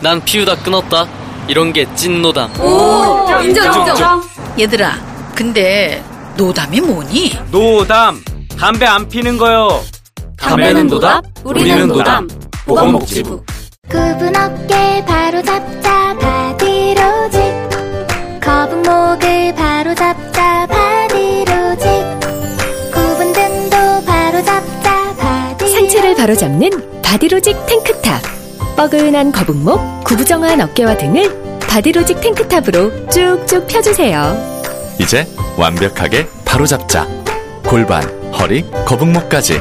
난 피우다 끊었다. 이런 게 찐 노담. 오, 인정, 인정. 얘들아, 근데 노담이 뭐니? 노담. 담배 안 피는 거요. 담배는 노담, 우리는 노담. 보건복지부. 굽은 어깨 바로 잡자 바디로직 거북목을 바로 잡자 바디로직 굽은 등도 바로 잡자 바디로직 상체를 바로 잡는 바디로직 탱크탑 뻐근한 거북목, 구부정한 어깨와 등을 바디로직 탱크탑으로 쭉쭉 펴주세요 이제 완벽하게 바로잡자. 골반, 허리, 거북목까지.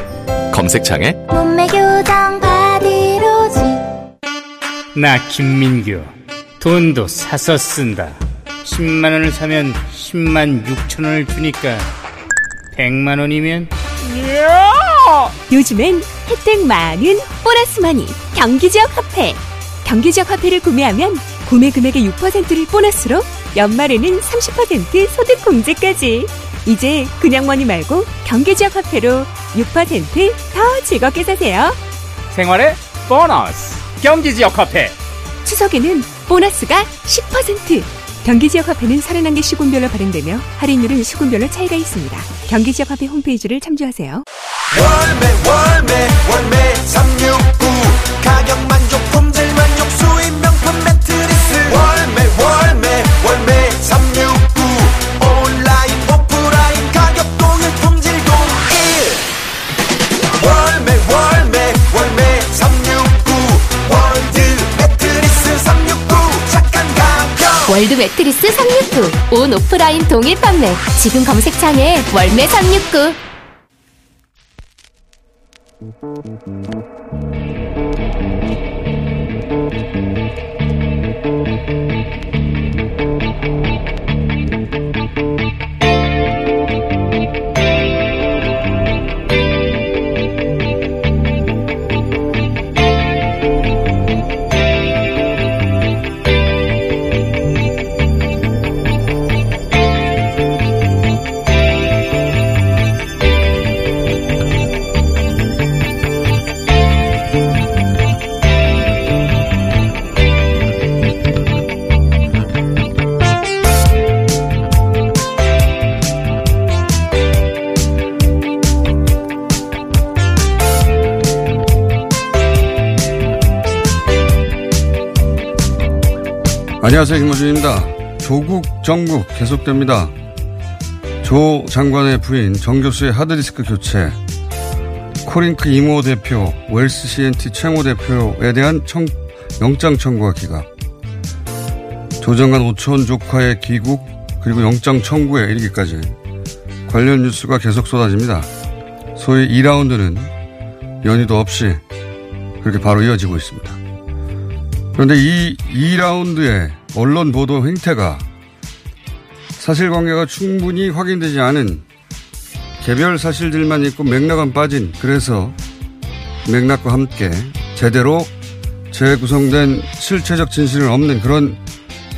검색창에 몸매 교정 바디로직 나 김민규 돈도 사서 쓴다 10만 원을 사면 10만 6천 원을 주니까 100만 원이면 요즘엔 혜택 많은 보너스 머니 경기 지역 화폐 경기지역 화폐를 구매하면 구매 금액의 6%를 보너스로 연말에는 30% 소득 공제까지. 이제 그냥 머니 말고 경기지역 화폐로 6%더 즐겁게 사세요. 생활의 보너스. 경기지역 화폐. 추석에는 보너스가 10% 경기지역 화폐는 31개 시군별로 발행되며 할인율은 시군별로 차이가 있습니다. 경기지역 화폐 홈페이지를 참조하세요. 월매 월매 월매 369 가격 만족 품질 만족 수입 명품 매트리스. 월매 월매 월매 369 온라인 오프라인 가격 동일 품질 동일. 월매 월매 월매 369 월드 매트리스 369 착한 가격. 월드 매트리스 369. 온 오프라인 동일 판매. 지금 검색창에 월매 369. Thank you. 안녕하세요. 김어준입니다. 조국 정국 계속됩니다. 조 장관의 부인 정 교수의 하드디스크 교체, 코링크 이모 대표, 웰스 CNT 최모 대표에 대한 청, 영장 청구가 기각, 조 장관 오촌 조카의 귀국, 그리고 영장 청구에 이르기까지 관련 뉴스가 계속 쏟아집니다. 소위 2라운드는 연휴도 없이 그렇게 바로 이어지고 있습니다. 그런데 이 2라운드의 언론 보도 행태가 사실관계가 충분히 확인되지 않은 개별 사실들만 있고 맥락은 빠진 그래서 맥락과 함께 제대로 재구성된 실체적 진실은 없는 그런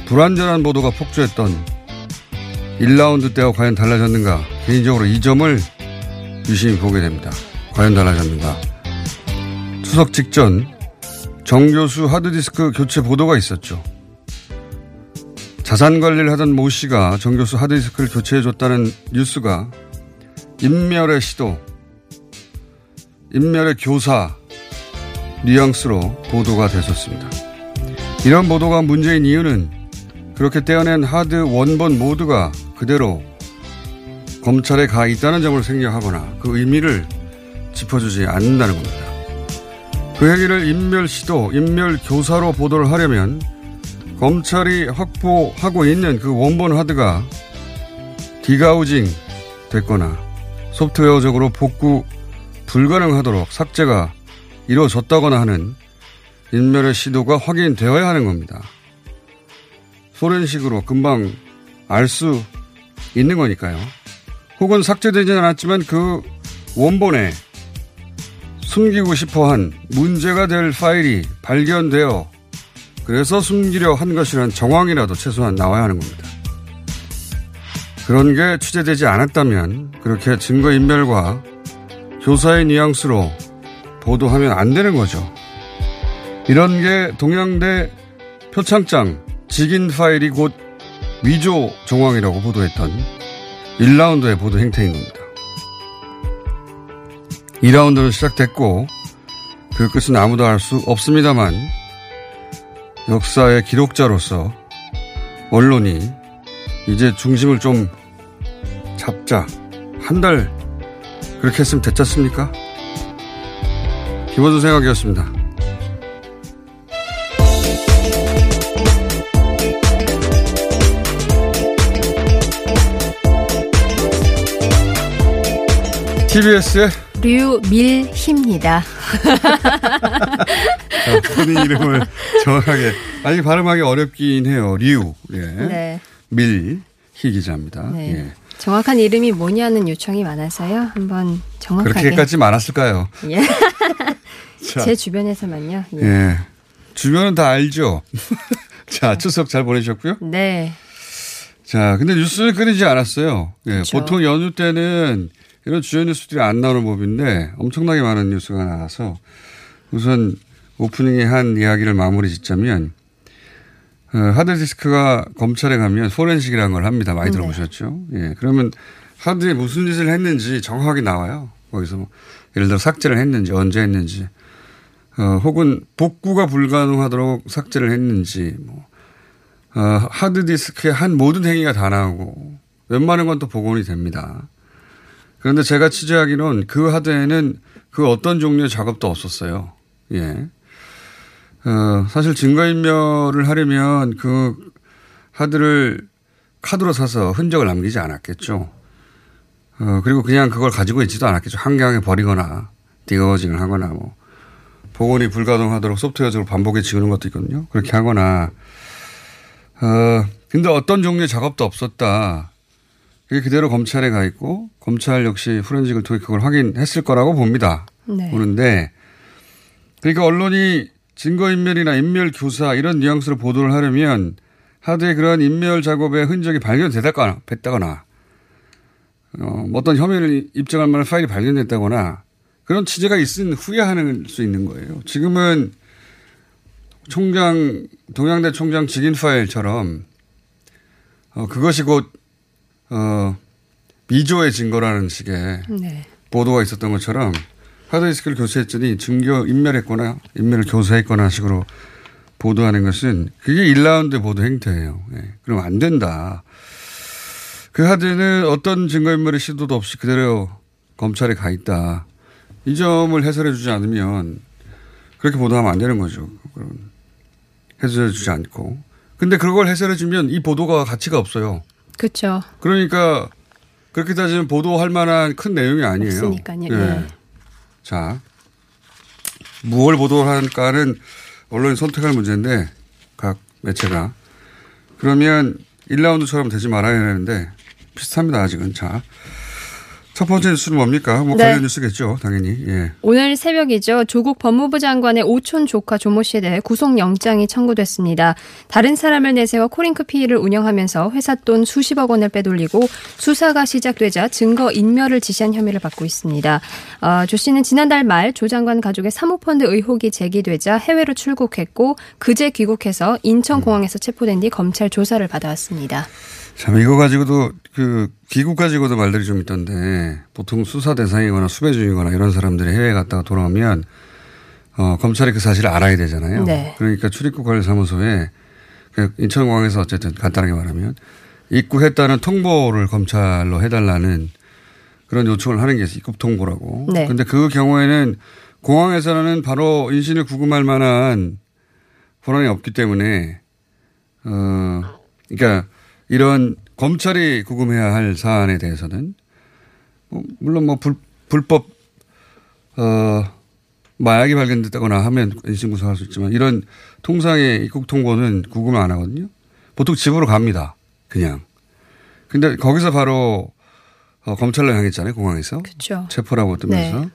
불완전한 보도가 폭주했던 1라운드 때와 과연 달라졌는가 개인적으로 이 점을 유심히 보게 됩니다. 과연 달라졌는가 추석 직전 정 교수 하드디스크 교체 보도가 있었죠. 자산 관리를 하던 모 씨가 정 교수 하드디스크를 교체해줬다는 뉴스가 인멸의 시도, 인멸의 교사 뉘앙스로 보도가 됐었습니다. 이런 보도가 문제인 이유는 그렇게 떼어낸 하드 원본 모두가 그대로 검찰에 가 있다는 점을 생략하거나 그 의미를 짚어주지 않는다는 겁니다. 그 행위를 인멸 시도, 인멸 교사로 보도를 하려면 검찰이 확보하고 있는 그 원본 하드가 디가우징 됐거나 소프트웨어적으로 복구 불가능하도록 삭제가 이루어졌다거나 하는 인멸의 시도가 확인되어야 하는 겁니다. 소련식으로 금방 알 수 있는 거니까요. 혹은 삭제되지 않았지만 그 원본에 숨기고 싶어 한 문제가 될 파일이 발견되어 그래서 숨기려 한 것이란 정황이라도 최소한 나와야 하는 겁니다. 그런 게 취재되지 않았다면 그렇게 증거인멸과 교사의 뉘앙스로 보도하면 안 되는 거죠. 이런 게 동양대 표창장 직인 파일이 곧 위조 정황이라고 보도했던 1라운드의 보도 행태인 겁니다. 2라운드는 시작됐고 그 끝은 아무도 알 수 없습니다만 역사의 기록자로서 언론이 이제 중심을 좀 잡자. 한 달 그렇게 했으면 됐지 않습니까? 김원준 생각이었습니다. TBS의 류밀희입니다. 자, 본인 이름을 정확하게 아니 발음하기 어렵긴 해요. 류. 예. 네. 밀희 기자입니다. 네. 예. 정확한 이름이 뭐냐는 요청이 많아서요. 한번 정확하게. 그렇게까지 많았을까요? 예. 자. 제 주변에서만요. 예. 예. 주변은 다 알죠. 자, 추석 잘 보내셨고요. 네. 자, 근데 뉴스는 끊이지 않았어요. 예, 그렇죠. 보통 연휴 때는 이런 주요 뉴스들이 안 나오는 법인데 엄청나게 많은 뉴스가 나와서 우선 오프닝에 한 이야기를 마무리 짓자면 어, 하드디스크가 검찰에 가면 포렌식이라는 걸 합니다. 많이 네. 들어보셨죠? 예. 그러면 하드에 무슨 짓을 했는지 정확하게 나와요. 거기서 뭐 예를 들어 삭제를 했는지 언제 했는지 어, 혹은 복구가 불가능하도록 삭제를 했는지 뭐 어, 하드디스크의 한 모든 행위가 다 나오고 웬만한 건 또 복원이 됩니다. 그런데 제가 취재하기로는 그 하드에는 그 어떤 종류의 작업도 없었어요. 예. 어, 사실 증거인멸을 하려면 그 하드를 카드로 사서 흔적을 남기지 않았겠죠. 어, 그리고 그냥 그걸 가지고 있지도 않았겠죠. 한강에 버리거나 디거징을 하거나 뭐 복원이 불가능하도록 소프트웨어적으로 반복해 지우는 것도 있거든요. 그렇게 하거나 어, 근데 어떤 종류의 작업도 없었다. 그게 그대로 검찰에 가 있고 검찰 역시 포렌식을 통해 그걸 확인했을 거라고 봅니다. 네. 보는데 그러니까 언론이 증거인멸이나 인멸 교사 이런 뉘앙스로 보도를 하려면 하드에 그런 인멸 작업의 흔적이 발견됐다거나 됐다거나 어, 어떤 혐의를 입증할 만한 파일이 발견됐다거나 그런 취재가 있은 후에 하는 수 있는 거예요. 지금은 총장 동양대 총장 직인 파일처럼 어, 그것이 곧 어, 미조의 증거라는 식의 네. 보도가 있었던 것처럼 하드디스크를 교체했더니 증거 인멸했거나 인멸을 교사했거나 식으로 보도하는 것은 그게 1라운드 보도 행태예요. 예. 그럼 안 된다. 그 하드는 어떤 증거인멸의 시도도 없이 그대로 검찰에 가 있다. 이 점을 해설해 주지 않으면 그렇게 보도하면 안 되는 거죠. 해설해 주지 않고. 근데 그걸 해설해 주면 이 보도가 가치가 없어요. 그렇죠. 그러니까 그렇게 따지면 보도할 만한 큰 내용이 아니에요. 없으니까요. 예. 예. 자, 무엇을 보도할까는 언론이 선택할 문제인데 각 매체가 그러면 1라운드처럼 되지 말아야 하는데 비슷합니다 아직은 자. 첫 번째 뉴스는 뭡니까? 뭐 네. 관련 뉴스겠죠, 당연히. 예. 오늘 새벽이죠. 조국 법무부 장관의 오촌 조카 조모 씨에 대해 구속영장이 청구됐습니다. 다른 사람을 내세워 코링크 피의를 운영하면서 회사 돈 수십억 원을 빼돌리고 수사가 시작되자 증거 인멸을 지시한 혐의를 받고 있습니다. 어, 조 씨는 지난달 말 조 장관 가족의 사모펀드 의혹이 제기되자 해외로 출국했고 그제 귀국해서 인천공항에서 체포된 뒤 검찰 조사를 받아왔습니다. 참 이거 가지고도 그 귀국 가지고도 말들이 좀 있던데 보통 수사 대상이거나 수배 중이거나 이런 사람들이 해외에 갔다가 돌아오면 어, 검찰이 그 사실을 알아야 되잖아요. 네. 그러니까 출입국 관리사무소에 그 인천공항에서 어쨌든 간단하게 말하면 입국했다는 통보를 검찰로 해달라는 그런 요청을 하는 게. 입국 통보라고. 네. 근데 그 경우에는 공항에서는 바로 인신을 구금할 만한 권한이 없기 때문에 어 그러니까 이런 검찰이 구금해야 할 사안에 대해서는 뭐 물론 뭐 불, 불법 어 마약이 발견됐다거나 하면 인신구속할 수 있지만 이런 통상의 입국 통보는 구금을 안 하거든요. 보통 집으로 갑니다. 그냥. 근데 거기서 바로 어, 검찰로 향했잖아요. 공항에서. 그렇죠. 체포라고 뜨면서. 네.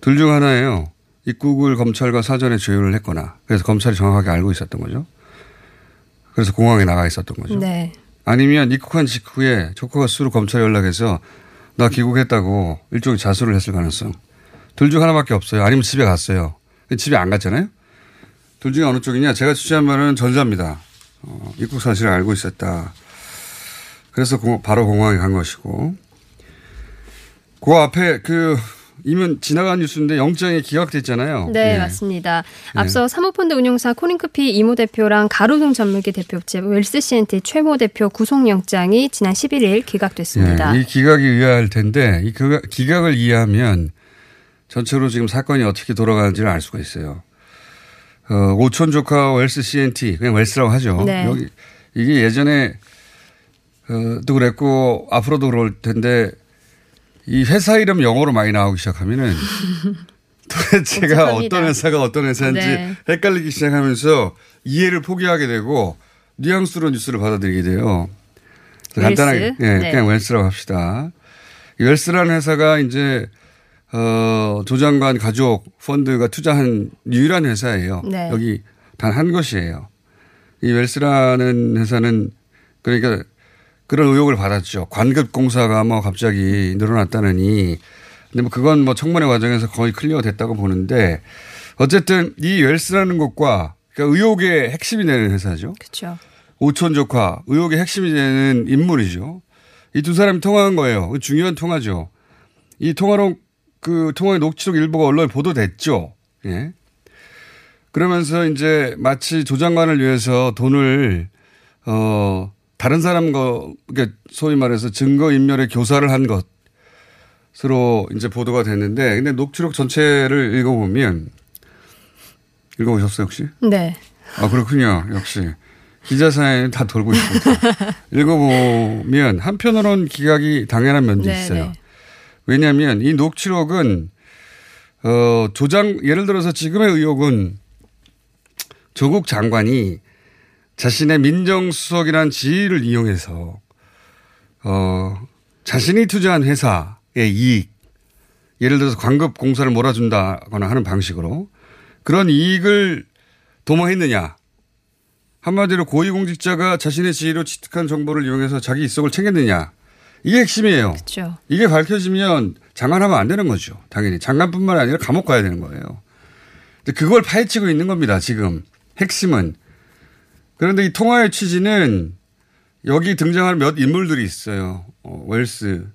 둘중 하나예요. 입국을 검찰과 사전에 조율을 했거나 그래서 검찰이 정확하게 알고 있었던 거죠. 그래서 공항에 나가 있었던 거죠. 네. 아니면 입국한 직후에 조커가 수로 검찰에 연락해서 나 귀국했다고 일종의 자수를 했을 가능성. 둘 중 하나밖에 없어요. 아니면 집에 갔어요. 집에 안 갔잖아요. 둘 중에 어느 쪽이냐? 제가 취재한 바는 전자입니다. 어, 입국 사실을 알고 있었다. 그래서 공- 바로 공항에 간 것이고. 그 앞에 그 이면 지나간 뉴스인데 영장이 기각됐잖아요. 네, 예. 맞습니다. 앞서 사모펀드 운용사 코링크피 이모 대표랑 가로등 전문기 대표업체 웰스 CNT 최모 대표 구속영장이 지난 11일 기각됐습니다. 예, 이 기각이 의아할 텐데 이 기각- 기각을 이해하면 전체로 지금 사건이 어떻게 돌아가는지를 알 수가 있어요. 어, 오촌 조카 웰스 CNT 그냥 웰스라고 하죠. 네. 여기 이게 예전에 어, 또 그랬고 앞으로도 그럴 텐데 이 회사 이름 영어로 많이 나오기 시작하면은 도대체가. 어떤 회사가 어떤 회사인지 네. 헷갈리기 시작하면서 이해를 포기하게 되고 뉘앙스로 뉴스를 받아들이게 돼요. 간단하게 예, 네. 그냥 웰스라고 합시다. 이 웰스라는 회사가 이제 어, 조장관 가족 펀드가 투자한 유일한 회사예요. 네. 여기 단 한 곳이에요. 이 웰스라는 회사는 그러니까 그런 의혹을 받았죠. 관급 공사가 뭐 갑자기 늘어났다느니. 근데 뭐 그건 뭐 청문회 과정에서 거의 clear 됐다고 보는데 어쨌든 이 웰스라는 곳과 그러니까 의혹의 핵심이 되는 회사죠. 그렇죠. 오촌 조카 의혹의 핵심이 되는 인물이죠. 이 두 사람이 통화한 거예요. 중요한 통화죠. 이 통화로 그 통화의 녹취록 일부가 언론에 보도됐죠. 예. 그러면서 이제 마치 조장관을 위해서 돈을 어 다른 사람 거 그러니까 소위 말해서 증거 인멸의 교사를 한 것으로 이제 보도가 됐는데 근데 녹취록 전체를 읽어보면 읽어보셨어요 혹시? 네. 아, 그렇군요. 역시. 기자 사회는 다 돌고 있습니다. 읽어보면 한편으로는 기각이 당연한 면도 네, 있어요. 네. 왜냐하면 이 녹취록은 어, 조장, 예를 들어서 지금의 의혹은 조국 장관이 자신의 민정수석이란 지위를 이용해서 어, 자신이 투자한 회사의 이익, 예를 들어서 광급 공사를 몰아준다거나 하는 방식으로 그런 이익을 도모했느냐. 한마디로 고위공직자가 자신의 지위로 취득한 정보를 이용해서 자기 이석을 챙겼느냐. 이게 핵심이에요. 그렇죠. 이게 밝혀지면 장관하면 안 되는 거죠. 당연히. 장관뿐만 아니라 감옥 가야 되는 거예요. 근데 그걸 파헤치고 있는 겁니다. 지금. 핵심은. 그런데 이 통화의 취지는 여기 등장하는 몇 인물들이 있어요. 어, 웰스,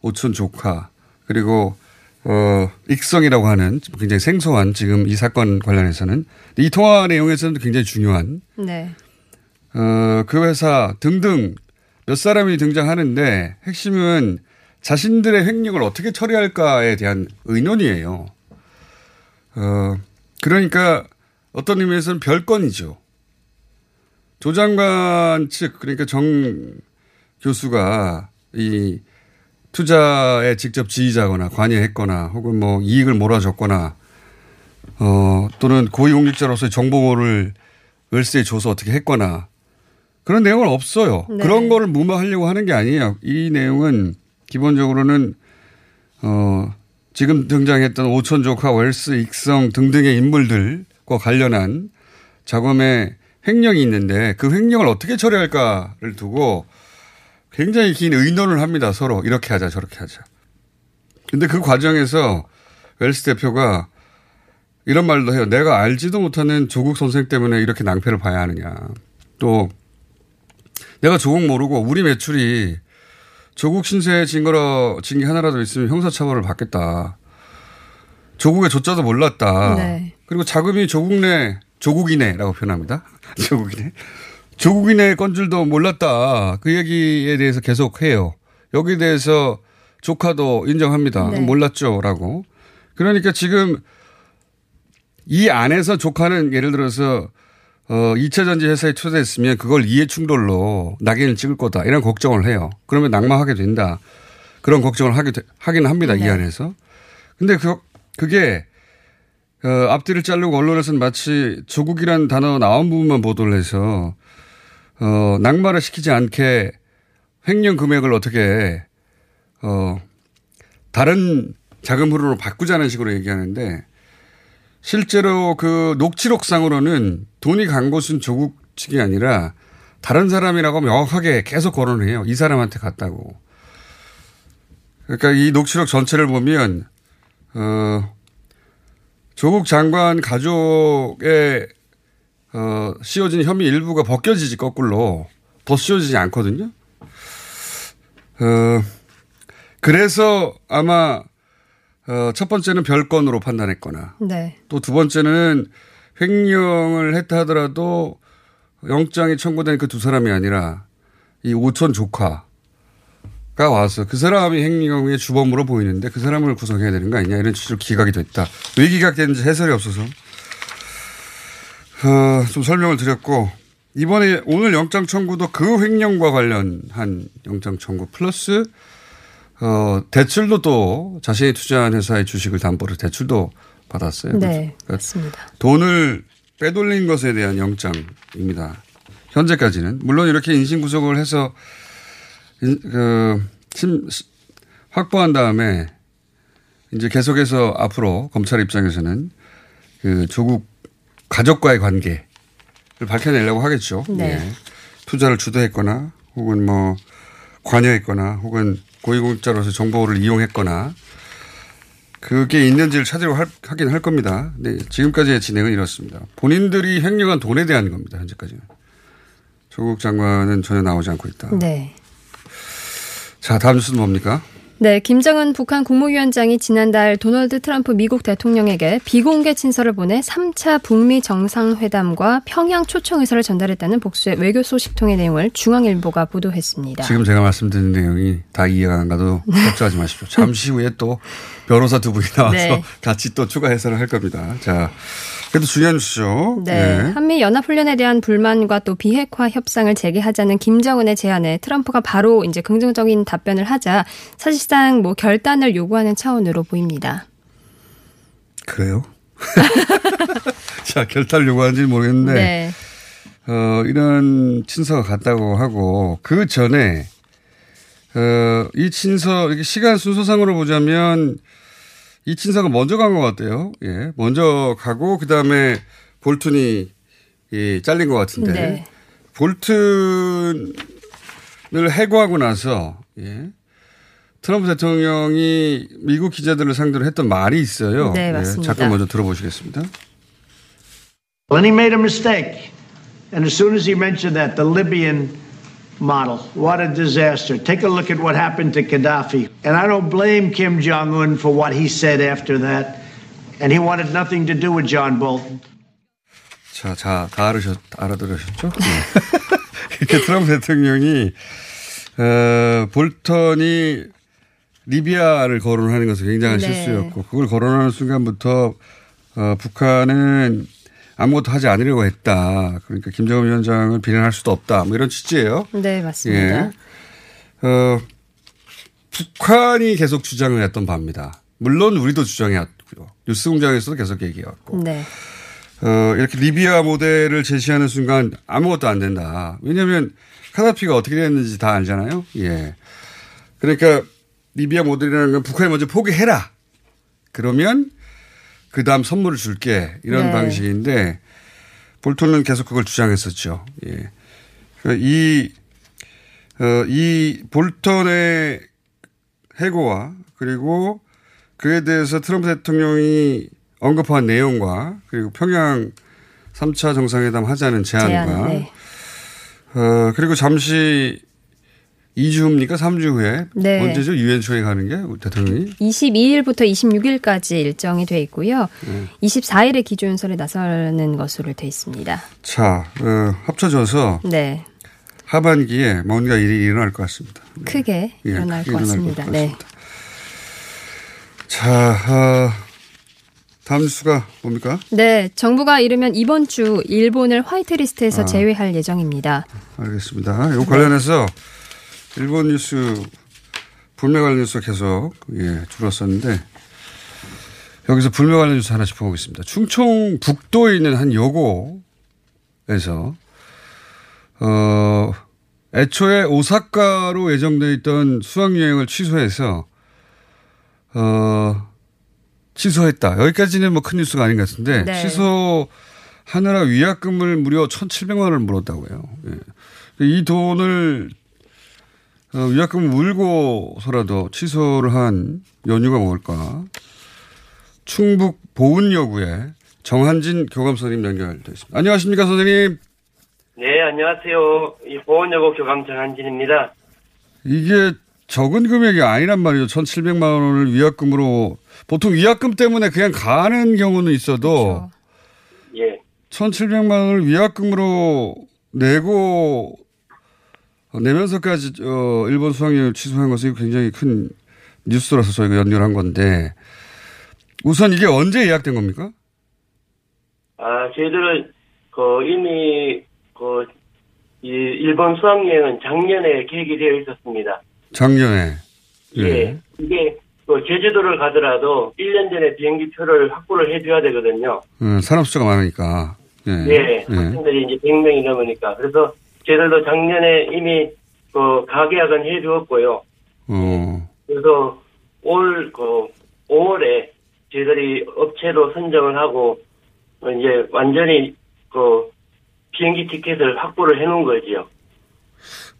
오촌 조카, 그리고 어, 익성이라고 하는 굉장히 생소한 지금 이 사건 관련해서는 이 통화 내용에서는 굉장히 중요한 네. 어, 그 회사 등등 몇 사람이 등장하는데 핵심은 자신들의 횡령을 어떻게 처리할까에 대한 의논이에요. 어, 그러니까 어떤 의미에서는 별건이죠. 조 장관 측, 그러니까 정 교수가 이 투자에 직접 지휘자거나 관여했거나 혹은 뭐 이익을 몰아줬거나 어, 또는 고위공직자로서의 정보를 월세에 줘서 어떻게 했거나 그런 내용은 없어요. 네. 그런 거를 무마하려고 하는 게 아니에요. 이 내용은 기본적으로는 어, 지금 등장했던 오천 조카, 웰스, 익성 등등의 인물들과 관련한 자금의 횡령이 있는데 그 횡령을 어떻게 처리할까를 두고 굉장히 긴 의논을 합니다. 서로 이렇게 하자 저렇게 하자. 근데 그 과정에서 웰스 대표가 이런 말도 해요. 내가 알지도 못하는 조국 선생 때문에 이렇게 낭패를 봐야 하느냐. 또 내가 조국 모르고 우리 매출이 조국 신세에 진게 하나라도 있으면 형사처벌을 받겠다. 조국의 조자도 몰랐다. 네. 그리고 자금이 조국 내 조국이네라고 표현합니다. 조국이네. 조국인의 건줄도 몰랐다. 그 얘기에 대해서 계속 해요. 여기에 대해서 조카도 인정합니다. 네. 몰랐죠라고. 그러니까 지금 이 안에서 조카는 예를 들어서 어, 2차 전지 회사에 투자했으면 그걸 이해 충돌로 낙인을 찍을 거다. 이런 걱정을 해요. 그러면 낙마하게 된다. 그런 걱정을 하게, 되- 하긴 합니다. 이 네. 안에서. 근데 그, 그게, 어, 앞뒤를 자르고 언론에서는 마치 조국이라는 단어 나온 부분만 보도를 해서 어, 낙마를 시키지 않게 횡령 금액을 어떻게 어, 다른 자금 흐름으로 바꾸자는 식으로 얘기하는데 실제로 그 녹취록상으로는 돈이 간 곳은 조국 측이 아니라 다른 사람이라고 명확하게 계속 거론을 해요. 이 사람한테 갔다고. 그러니까 이 녹취록 전체를 보면 어 조국 장관 가족의 어 씌워진 혐의 일부가 벗겨지지 거꾸로 더 씌워지지 않거든요. 어 그래서 아마 어, 첫 번째는 별건으로 판단했거나 네. 또두 번째는 횡령을 했다 하더라도 영장이 청구된 그 두 사람이 아니라 이 오촌 조카 가 와서 그 사람이 횡령의 주범으로 보이는데 그 사람을 구성해야 되는 거 아니냐 이런 취지로 기각이 됐다. 왜 기각됐는지 해설이 없어서 어, 좀 설명을 드렸고 이번에 오늘 영장 청구도 그 횡령과 관련한 영장 청구 플러스 어, 대출도 또 자신이 투자한 회사의 주식을 담보로 대출도 받았어요. 네, 그러니까 맞습니다. 돈을 빼돌린 것에 대한 영장입니다. 현재까지는. 물론 이렇게 인신 구속을 해서, 인, 그, 심, 확보한 다음에 이제 계속해서 앞으로 검찰 입장에서는 그 조국 가족과의 관계를 밝혀내려고 하겠죠. 네. 예. 투자를 주도했거나 혹은 뭐 관여했거나 혹은 고위공직자로서 정보를 이용했거나 그게 있는지를 찾으려고 할, 하긴 할 겁니다. 네, 지금까지의 진행은 이렇습니다. 본인들이 횡령한 돈에 대한 겁니다. 현재까지는. 조국 장관은 전혀 나오지 않고 있다. 네. 자, 다음 뉴스는 뭡니까? 네, 김정은 북한 국무위원장이 지난달 도널드 트럼프 미국 대통령에게 비공개 친서를 보내 3차 북미 정상회담과 평양 초청 의사를 전달했다는 복수의 외교 소식통의 내용을 중앙일보가 보도했습니다. 지금 제가 말씀드린 내용이 다 이해가 안 가도 걱정하지 마십시오. 잠시 후에 또 변호사 두 분이 나와서 네. 같이 또 추가 해설을 할 겁니다. 자, 그래도 중요한 뉴스죠. 네. 한미 연합훈련에 대한 불만과 또 비핵화 협상을 재개하자는 김정은의 제안에 트럼프가 바로 이제 긍정적인 답변을 하자 사실상 뭐 결단을 요구하는 차원으로 보입니다. 그래요? 자, 결단을 요구하는지는 모르겠는데, 네. 어, 이런 친서가 갔다고 하고, 그 전에, 어, 이 친서, 이렇게 시간 순서상으로 보자면, 이 친서가 먼저 간 것 같아요. 예. 먼저 가고, 그 다음에 볼튼이, 예, 잘린 것 같은데. 네. 볼튼을 해고하고 나서, 예. 트럼프 대통령이 미국 기자들을 상대로 했던 말이 있어요. 네, 예, 맞습니다. 잠깐 먼저 들어보시겠습니다. He made a mistake. And as soon as he mentioned that, the Libyan model, what a disaster. Take a look at what happened to Gaddafi. And I don't blame Kim Jong un for what he said after that. And he wanted nothing to do with John Bolton. 자, 자, 다 알으셨, 알아들으셨죠? 네. 이렇게 트럼프 대통령이, 어, 볼턴이 리비아를 거론하는 것은 굉장한 네. 실수였고, 그걸 거론하는 순간부터, 어, 북한은 아무것도 하지 않으려고 했다. 그러니까 김정은 위원장을 비난할 수도 없다. 뭐 이런 취지예요. 네, 맞습니다. 예. 어, 북한이 계속 주장을 했던 바입니다. 물론 우리도 주장해왔고요. 뉴스공장에서도 계속 얘기해왔고. 네. 어, 이렇게 리비아 모델을 제시하는 순간 아무것도 안 된다. 왜냐하면 카다피가 어떻게 됐는지 다 알잖아요. 예. 그러니까 리비아 모델이라는 건 북한이 먼저 포기해라. 그러면 그 다음 선물을 줄게. 이런 네. 방식인데 볼턴은 계속 그걸 주장했었죠. 예. 그러니까 이, 어, 이 볼턴의 해고와 그리고 그에 대해서 트럼프 대통령이 언급한 내용과 그리고 평양 3차 정상회담 하자는 제안과 제안, 네. 어, 그리고 잠시 2주 후입니까? 3주 후에 네. 언제죠? 유엔 초에 가는 게 대통령이 22일부터 26일까지 일정이 돼 있고요. 네. 24일에 기조연설에 나서는 것으로 돼 있습니다. 자 어, 합쳐져서 네. 하반기에 뭔가 일이 일어날 것 같습니다. 크게 예, 일어날 것 일어날 같습니다. 것 네. 자 어, 다음 뉴스가 뭡니까? 네, 정부가 이르면 이번 주 일본을 화이트리스트에서 아. 제외할 예정입니다. 알겠습니다. 이 관련해서 일본 뉴스 불매 관련 뉴스 계속 예, 줄었었는데 여기서 불매 관련 뉴스 하나 짚어보겠습니다. 충청 북도에 있는 한 여고에서 어 애초에 오사카로 예정돼 있던 수학 여행을 취소해서 어 취소했다. 여기까지는 뭐 큰 뉴스가 아닌 것 같은데 네. 취소 하느라 위약금을 무려 1,700만 원을 물었다고요. 예. 이 돈을 어, 위약금을 물고서라도 취소를 한 연유가 뭘까? 충북 보은여고에 정한진 교감 선생님 연결되어 있습니다. 안녕하십니까 선생님? 네, 안녕하세요. 이 보건여고 교감 정한진입니다. 이게 적은 금액이 아니란 말이죠. 1,700만 원을 위약금으로 보통 위약금 때문에 그냥 가는 경우는 있어도 예. 1,700만 원을 위약금으로 내고 내면서까지 어, 일본 수학여행을 취소한 것은 굉장히 큰 뉴스라서 저희가 연결한 건데 우선 이게 언제 예약된 겁니까? 아, 저희들은 그 이미 그이 일본 수학여행은 작년에 계획이 되어 있었습니다. 작년에. 예. 이게 그 제주도를 가더라도 1년 전에 비행기 표를 확보를 해줘야 되거든요. 음, 사람 숫자가 많으니까. 예. 예. 학생들이 이제 100명이 넘으니까. 그래서 저희들도 작년에 이미 그 가계약은 해주었고요. 어. 그래서 올 그 5월에 저희들이 업체로 선정을 하고 이제 완전히 그 비행기 티켓을 확보를 해놓은 거지요.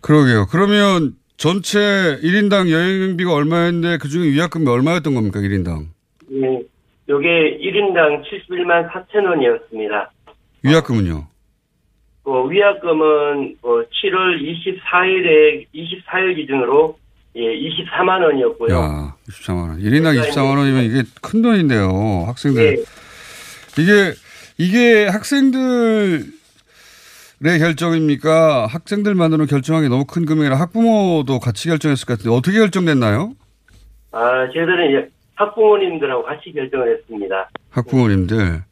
그러게요. 그러면 전체 1인당 여행비가 얼마였는데 그중에 위약금이 얼마였던 겁니까, 1인당? 예, 요게 1인당 71만 4천 원이었습니다. 위약금은요? 그 위약금은 그 7월 24일에 24일 기준으로 예 24만 원이었고요. 야, 24만 원. 1인당 그러니까 24만 원이면 이게 큰 돈인데요. 학생들. 예. 이게, 이게 학생들의 결정입니까? 학생들만으로 결정하기 너무 큰 금액이라 학부모도 같이 결정했을 것 같은데 어떻게 결정됐나요? 아 저희들은 이제 학부모님들하고 같이 결정을 했습니다. 학부모님들.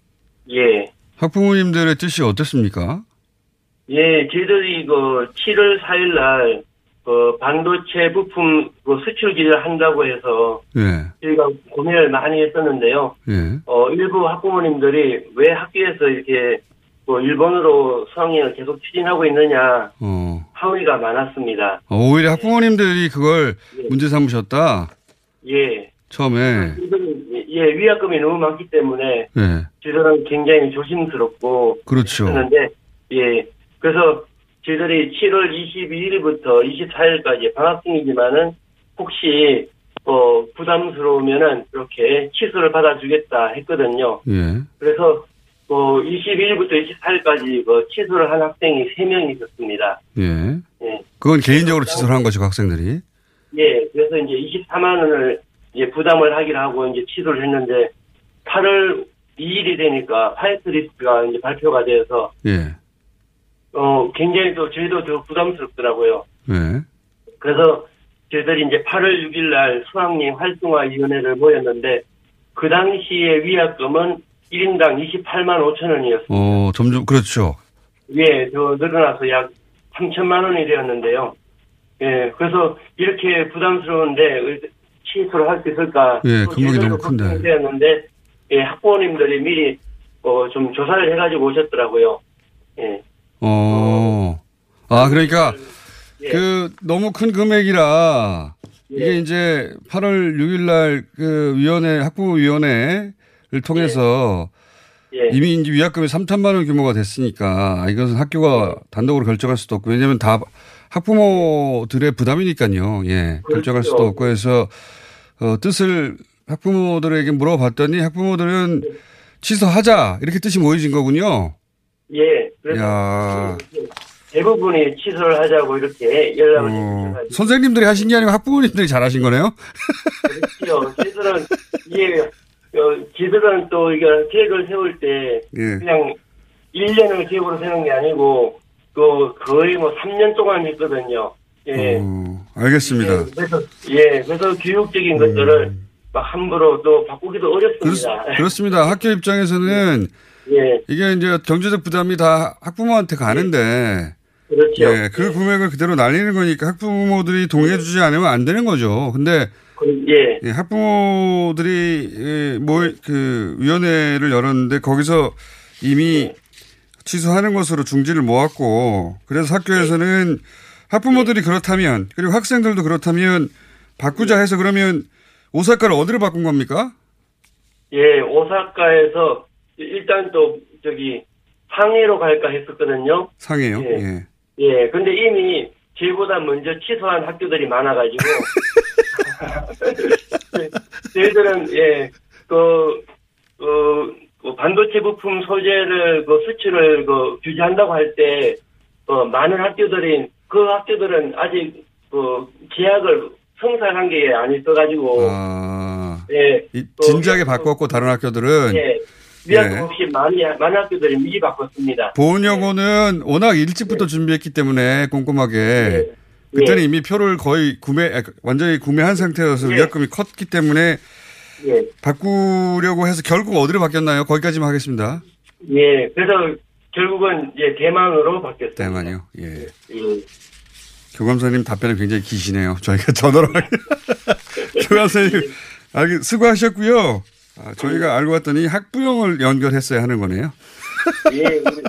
예. 학부모님들의 뜻이 어땠습니까? 예, 저희들이 그 7월 4일 날, 그 반도체 부품 그 수출 기를 한다고 해서 예, 저희가 고민을 많이 했었는데요. 예. 어, 일부 학부모님들이 왜 학교에서 이렇게 뭐 일본으로 수학여행을 계속 추진하고 있느냐 어. 항의가 많았습니다. 어, 오히려 학부모님들이 그걸 문제 삼으셨다. 예. 처음에. 저희들은 예, 위약금이 너무 많기 때문에 예. 저희들은 굉장히 조심스럽고 그렇죠. 했는데 예. 그래서 저희들이 7월 22일부터 24일까지 방학생이지만은 혹시 어 부담스러우면은 이렇게 취소를 받아주겠다 했거든요. 예. 그래서 어 22일부터 24일까지 그 취소를 한 학생이 3명 있었습니다. 예. 예. 그건 개인적으로 취소를 한 것이고 학생들이. 예. 그래서 이제 24만 원을 이제 부담을 하기로 하고 이제 취소를 했는데 8월 2일이 되니까 화이트 리스트가 이제 발표가 되어서 예. 어 굉장히 또 저희도 더 부담스럽더라고요. 예. 그래서 저희들이 이제 8월 6일 날 수학여행 활성화위원회를 모였는데 그 당시에 위약금은 1인당 28만 5천 원이었어요. 어, 점점, 그렇죠. 예, 저 늘어나서 약 3천만 원이 되었는데요. 예, 그래서 이렇게 부담스러운데 취소를 할 수 있을까? 예, 또 금액이 너무 큰데. 걱정되었는데 예, 학부모님들이 미리 어, 좀 조사를 해가지고 오셨더라고요. 예, 어. 아, 그러니까 예. 그 너무 큰 금액이라 이게 이제 8월 6일 날그 위원회, 학부모 위원회를 통해서 예. 이미 이제 위약금이 3천만 원 규모가 됐으니까 이것은 학교가 단독으로 결정할 수도 없고 왜냐하면 다 학부모들의 부담이니까요. 예. 결정할 수도 없고 해서 어, 뜻을 학부모들에게 물어봤더니 학부모들은 취소하자 이렇게 뜻이 모여진 거군요. 예, 그래서 야 대부분이 취소를 하자고 이렇게 연락을 어, 선생님들이 하신 게 아니고 학부모님들이 잘하신 거네요. 해주시죠. 저희들은 이게 어, 저희들은 또 이게 계획을 세울 때 예. 그냥 1년을 계획으로 세우는 게 아니고 그 거의 뭐 3년 동안 했거든요. 예. 어, 알겠습니다. 음. 그래서 예, 그래서 교육적인 것들을 막 함부로 또 바꾸기도 어렵습니다. 그렇 습니다. 학교 입장에서는 예, 이게 이제 경제적 부담이 다 학부모한테 가는데 그렇죠. 예, 그 금액을 그대로 날리는 거니까 학부모들이 동의해 주지 않으면 안 되는 거죠. 근데 예. 예, 학부모들이 예, 뭐그 위원회를 열었는데 거기서 이미 취소하는 것으로 중지를 모았고 그래서 학교에서는 학부모들이 그렇다면 그리고 학생들도 그렇다면 바꾸자 해서 그러면 오사카를 어디로 바꾼 겁니까? 예, 오사카에서 일단 또 저기 상해로 갈까 했었거든요. 상해요. 예. 예. 예, 근데 이미 저희보다 먼저 취소한 학교들이 많아가지고 저희들은 예, 그, 어, 그 반도체 부품 소재를 그 수출을 그 규제한다고 할때 어, 많은 학교들이 그 학교들은 아직 그 계약을 성사한 게 안 있어가지고 아, 예, 이- 진지하게 바꿨고 다른 학교들은 예, 미약 예. 없이 많이 많은 학교들이 미리 바꿨습니다. 보훈여고는 워낙 일찍부터 준비했기 때문에 꼼꼼하게 그때는 예. 이미 표를 거의 구매 아, 완전히 구매한 상태여서 예. 위약금이 컸기 때문에 예. 바꾸려고 해서 결국 어디로 바뀌었나요? 거기까지만 하겠습니다. 예, 그래서 결국은 예 대만으로 바뀌었습니다. 대만이요. 예. 예. 교감사님 답변이 굉장히 기시네요. 저희가 전화로 교감사님 알겠 수고하셨고요. 아, 저희가 알고 봤더니 학부형을 연결했어야 하는 거네요. 예, 우리,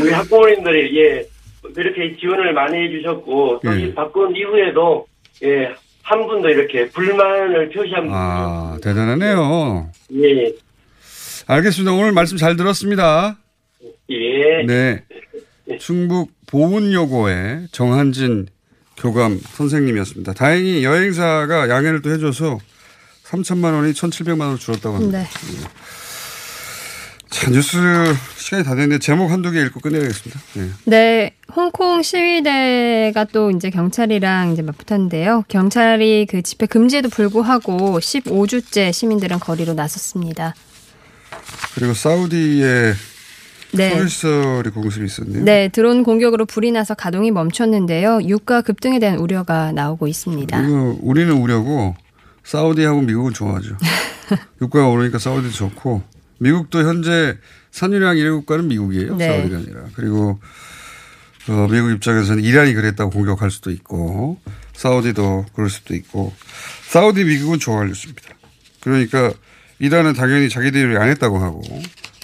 우리 학부모님들이 예 그렇게 지원을 많이 해주셨고 또 예. 이 바꾼 이후에도 예 한 분도 이렇게 불만을 표시한 아 대단하네요. 예, 알겠습니다. 오늘 말씀 잘 들었습니다. 예. 네. 충북 보훈여고의 정한진 교감 선생님이었습니다. 다행히 여행사가 양해를 또 해줘서 3천만 원이 1,700만 원으로 줄었다고 합니다. 네. 자, 뉴스 시간이 다 됐는데 제목 한두 개 읽고 끝내야겠습니다. 네. 네, 홍콩 시위대가 또 이제 경찰이랑 이제 맞붙었는데요. 경찰이 그 집회 금지에도 불구하고 15주째 시민들은 거리로 나섰습니다. 그리고 사우디에 네. 소리시설이 공습이 있었네요. 네, 드론 공격으로 불이 나서 가동이 멈췄는데요. 유가 급등에 대한 우려가 나오고 있습니다. 이거 우리는 우려고 사우디하고 미국은 좋아하죠. 유가가 오르니까 사우디도 좋고 미국도 현재 산유량 1국가는 미국이에요. 네. 사우디가 아니라. 그리고 어, 미국 입장에서는 이란이 그랬다고 공격할 수도 있고 사우디도 그럴 수도 있고 사우디 미국은 좋아할 뉴스입니다. 그러니까 이란은 당연히 자기들이 안 했다고 하고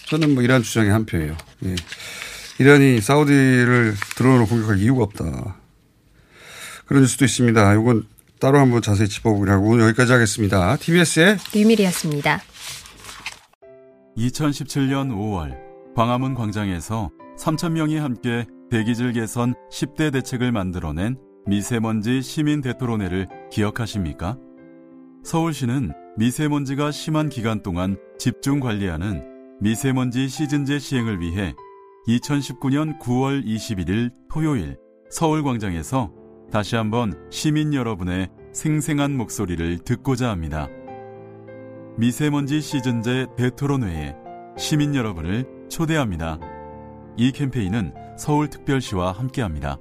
저는 뭐 이란 주장의 한 표예요. 예. 이란이 사우디를 드론으로 공격할 이유가 없다. 그런 뉴스도 있습니다. 이건 따로 한번 자세히 짚어보기로 하고 오늘 여기까지 하겠습니다. TBS의 류밀이었습니다. 2017년 5월 광화문 광장에서 3,000명이 함께 대기질 개선 10대 대책을 만들어낸 미세먼지 시민 대토론회를 기억하십니까? 서울시는 미세먼지가 심한 기간 동안 집중 관리하는 미세먼지 시즌제 시행을 위해 2019년 9월 21일 토요일 서울광장에서 다시 한번 시민 여러분의 생생한 목소리를 듣고자 합니다. 미세먼지 시즌제 대토론회에 시민 여러분을 초대합니다. 이 캠페인은 서울특별시와 함께합니다.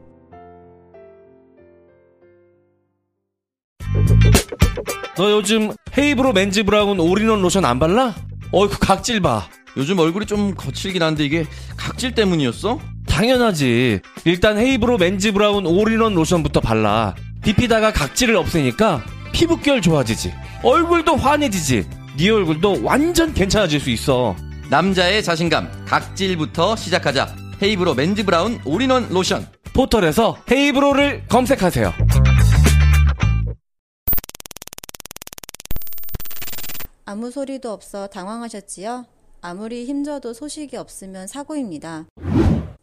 너 요즘 헤이브로 맨즈 브라운 올인원 로션 안 발라? 어이구 각질 봐. 요즘 얼굴이 좀 거칠긴 한데 이게 각질 때문이었어? 당연하지. 일단 헤이브로 맨즈 브라운 올인원 로션부터 발라. 비피다가 각질을 없애니까 피부결 좋아지지. 얼굴도 환해지지. 네 얼굴도 완전 괜찮아질 수 있어. 남자의 자신감 각질부터 시작하자. 헤이브로 맨즈 브라운 올인원 로션. 포털에서 헤이브로를 검색하세요. 아무 소리도 없어 당황하셨지요? 아무리 힘줘도 소식이 없으면 사고입니다.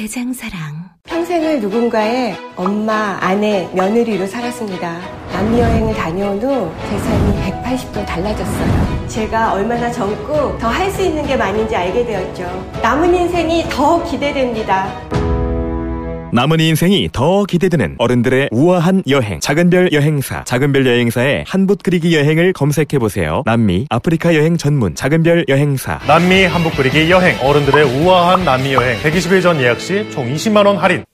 대장사랑. 평생을 누군가의 엄마, 아내, 며느리로 살았습니다. 남미여행을 다녀온 후 재산이 180도 달라졌어요. 제가 얼마나 젊고 더 할 수 있는 게 많은지 알게 되었죠. 남은 인생이 더 기대됩니다. 남은 인생이 더 기대되는 어른들의 우아한 여행 작은별 여행사. 작은별 여행사의 한붓 그리기 여행을 검색해보세요. 남미 아프리카 여행 전문 작은별 여행사. 남미 한붓 그리기 여행. 어른들의 우아한 남미 여행. 120일 전 예약 시 총 20만원 할인.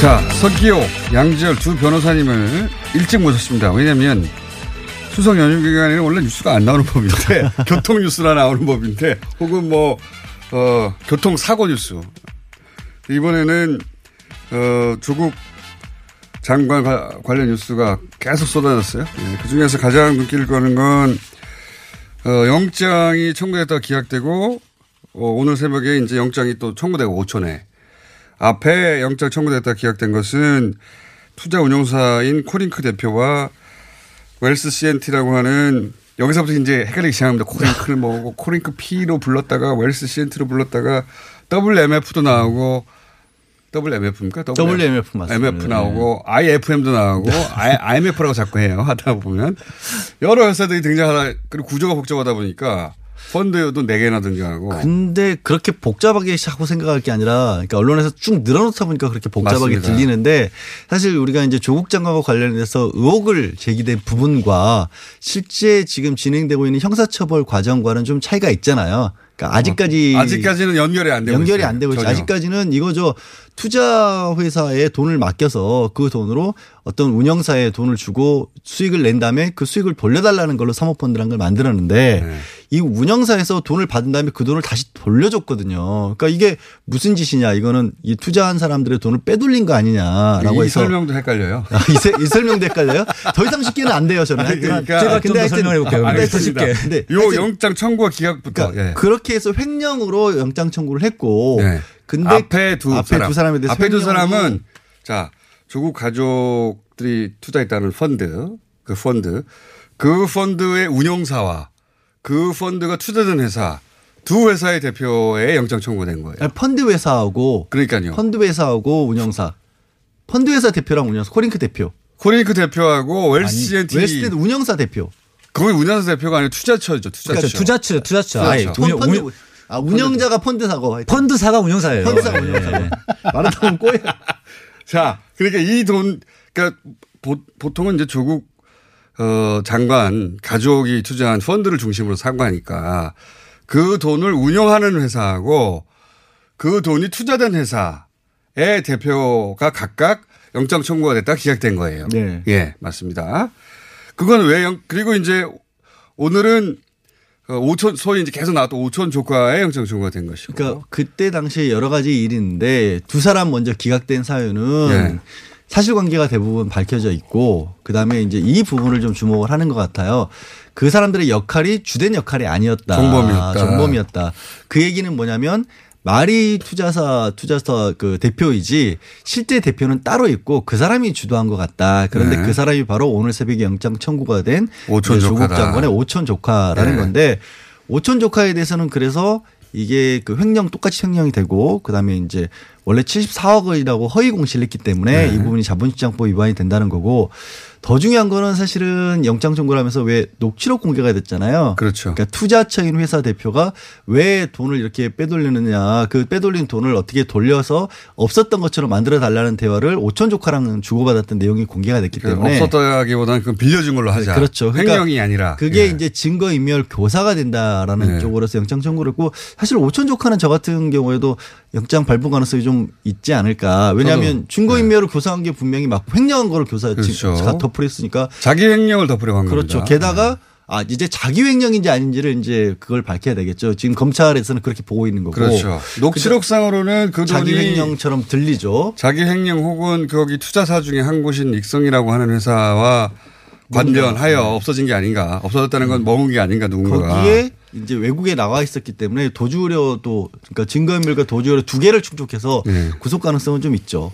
자, 석기호, 양지열 두 변호사님을 일찍 모셨습니다. 왜냐면 추석 연휴 기간에는 원래 뉴스가 안 나오는 법인데 교통 뉴스나 나오는 법인데 혹은 뭐 어, 교통 사고 뉴스 이번에는 어, 조국 장관 과- 관련 뉴스가 계속 쏟아졌어요. 예, 그 중에서 가장 눈길을 끄는 건 어, 영장이 청구됐다가 기각되고 어, 오늘 새벽에 이제 영장이 또 청구되고 오천에 앞에 영장 청구됐다 기각된 것은 투자 운용사인 코링크 대표와 웰스 CNT라고 하는 여기서부터 이제 헷갈리기 시작합니다. 코링크를 뭐고 코링크 PE로 불렀다가 웰스 CNT로 불렀다가 WFM도 나오고 WFM입니까? WFM 맞습니다. MF 나오고 IFM도 나오고 IMF라고 자꾸 해요. 하다 보면 여러 회사들이 등장하다 그리고 구조가 복잡하다 보니까 펀드도 4개나 등장하고 근데 그렇게 복잡하게 자꾸 생각할 게 아니라 그러니까 언론에서 쭉 늘어놓다 보니까 그렇게 복잡하게 맞습니다. 들리는데 사실 우리가 이제 조국 장관과 관련해서 의혹을 제기된 부분과 실제 지금 진행되고 있는 형사처벌 과정과는 좀 차이가 있잖아요. 그러니까 아직까지 아직까지는 연결이 안 되고 연결이 있어요. 안 되고 있죠. 아직까지는 이거죠. 투자 회사에 돈을 맡겨서 그 돈으로 어떤 운영사에 돈을 주고 수익을 낸 다음에 그 수익을 돌려달라는 걸로 사모펀드라는 걸 만들었는데 네. 이 운영사에서 돈을 받은 다음에 그 돈을 다시 돌려줬거든요. 그러니까 이게 무슨 짓이냐? 이거는 이 투자한 사람들의 돈을 빼돌린 거 아니냐라고 이 해서 설명도 헷갈려요. 아, 이, 세- 이 설명도 헷갈려요? 더 이상 쉽게는 안 돼요, 저는. 아니. 그러니까 제가 근데 좀더 하여튼- 설명해 볼게요. 근데 하여튼 알겠습니다. 쉽게. 근데 요 영장 청구와 기각부터 그러니까 예. 그렇게 해서 횡령으로 영장 청구를 했고 네. 근데 앞에 두 앞에 사람. 두 사람에 대해서 앞에 두 사람은 자 조국 가족들이 투자했다는 펀드 그 펀드 그 펀드의 운용사와 그 펀드가 투자된 회사 두 회사의 대표의 영장 청구된 거예요. 아니, 펀드 회사하고 그러니까요. 펀드 회사하고 운영사 펀드 회사 대표랑 운영사 코링크 대표 코링크 대표하고 웰스 아니, CNT 웰스는 운영사 대표 거기 운영사 대표가 아니고 투자처죠. 투자처. 그러니까 투자처, 투자처. 투자처. 운영- 펀드, 운영- 아, 운영자가 펀드사고. 펀드사가 운영사예요. 펀드사가 예. 운영사 말하자면 꼬여 자, 그러니까 이 돈, 그러니까 보, 보통은 이제 조국 어, 장관 가족이 투자한 펀드를 중심으로 산 거니까 그 돈을 운영하는 회사하고 그 돈이 투자된 회사의 대표가 각각 영장 청구가 됐다 기각된 거예요. 네. 예, 맞습니다. 그건 왜 영, 그리고 이제 오늘은 어, 오천 소위 이제 계속 나왔던 오천 조과의 영장 청구가 된 것이고. 그러니까 그때 당시에 여러 가지 있는데 두 사람 먼저 기각된 사유는 예. 사실관계가 대부분 밝혀져 있고 그다음에 이제 이 부분을 좀 주목을 하는 것 같아요. 그 사람들의 역할이 주된 역할이 아니었다. 정범이었다. 정범이었다. 그 얘기는 뭐냐면 말이 투자사 투자사 그 대표이지 실제 대표는 따로 있고 그 사람이 주도한 것 같다. 그런데 네. 그 사람이 바로 오늘 새벽에 영장 청구가 된 오촌 조국. 장관의 오촌 조카라는 네. 건데 오촌 조카에 대해서는 그래서 이게 그 횡령 똑같이 횡령이 되고 그다음에 이제 원래 74억 원이라고 허위 공시를 했기 때문에 네. 이 부분이 자본시장법 위반이 된다는 거고 더 중요한 거는 사실은 영장 청구를 하면서 왜 녹취록 공개가 됐잖아요. 그렇죠. 그러니까 투자처인 회사 대표가 왜 돈을 이렇게 빼돌리느냐 그 빼돌린 돈을 어떻게 돌려서 없었던 것처럼 만들어 달라는 대화를 오천 조카랑 주고받았던 내용이 공개가 됐기 때문에 없었다기보다는 그 빌려준 걸로 하자. 네, 그렇죠. 그러니까 횡령이 아니라. 그게 예. 이제 증거 인멸 교사가 된다라는 네. 쪽으로서 영장 청구를 했고 사실 오천 조카는 저 같은 경우에도 영장 발부 가능성이 좀 있지 않을까. 왜냐하면 저도, 증거 인멸을 교사한 게 분명히 맞고 횡령한 거를 교사 그렇죠. 가 덮으랬으니까 자기 횡령을 덮으려고 한 그렇죠. 겁니다. 게다가 아 이제 자기 횡령인지 아닌지를 이제 그걸 밝혀야 되겠죠. 지금 검찰에서는 그렇게 보고 있는 거고. 그렇죠. 녹취록상으로는 그 자기 횡령처럼 들리죠. 자기 횡령 혹은 거기 투자사 중에 한 곳인 익성이라고 하는 회사와 관련하여 없어진 게 아닌가. 없어졌다는 건 머문 게 아닌가 누군가가. 거기에 이제 외국에 나와 있었기 때문에 도주 우려도 그러니까 증거인멸과 도주 우려 두 개를 충족해서 네. 구속 가능성은 좀 있죠.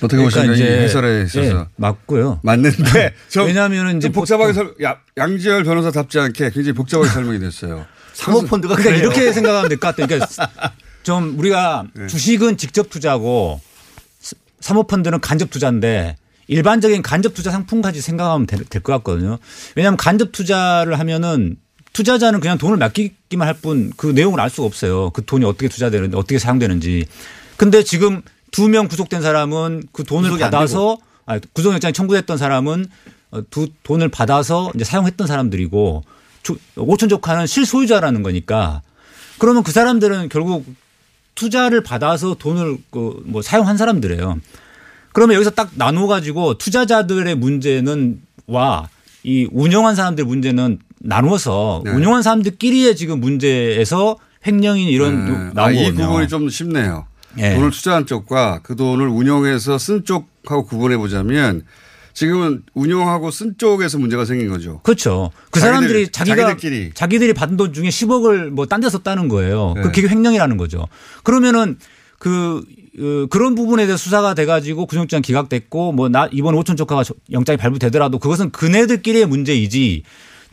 어떻게 보시면 이 해설에 있어서 예, 맞고요. 맞는데 좀 왜냐하면은 이제 좀 복잡하게 설 야, 양지열 변호사답지 않게 굉장히 복잡하게 설명이 됐어요. 사모펀드가 그러니까 그래요. 이렇게 생각하면 될 것 같아요. 그러니까 좀 우리가 네. 주식은 직접 투자고 사- 사모펀드는 간접 투자인데 일반적인 간접 투자 상품까지 생각하면 될 것 같거든요. 왜냐하면 간접 투자를 하면은 투자자는 그냥 돈을 맡기기만 할 뿐 그 내용을 알 수가 없어요. 그 돈이 어떻게 투자되는지 어떻게 사용되는지. 근데 지금 두 명 구속된 사람은 그 돈을 받아서 아, 구속영장이 청구됐던 사람은 어, 두 돈을 받아서 이제 사용했던 사람들이고 조- 오천 조카는 실소유자라는 거니까 그러면 그 사람들은 결국 투자를 받아서 돈을 그 뭐 사용한 사람들이에요. 그러면 여기서 딱 나눠 가지고 투자자들의 문제는 와 이 운영한 사람들 문제는 나누어서 네. 운영한 사람들끼리의 지금 문제에서 횡령이 이런 네. 아, 나오거든요. 이 구분이 좀 쉽네요. 예. 돈을 투자한 쪽과 그 돈을 운용해서 쓴 쪽하고 구분해 보자면 지금은 운용하고 쓴 쪽에서 문제가 생긴 거죠. 그렇죠. 그 자기들- 사람들이 자기가 자기들끼리. 자기들이 받은 돈 중에 10억을 뭐 딴데 썼다는 거예요. 네. 그게 횡령이라는 거죠. 그러면은 그 어, 그런 부분에 대해서 수사가 돼가지고 구속장 기각됐고 뭐 나 이번 5천 조카가 저- 영장이 발부되더라도 그것은 그네들끼리의 문제이지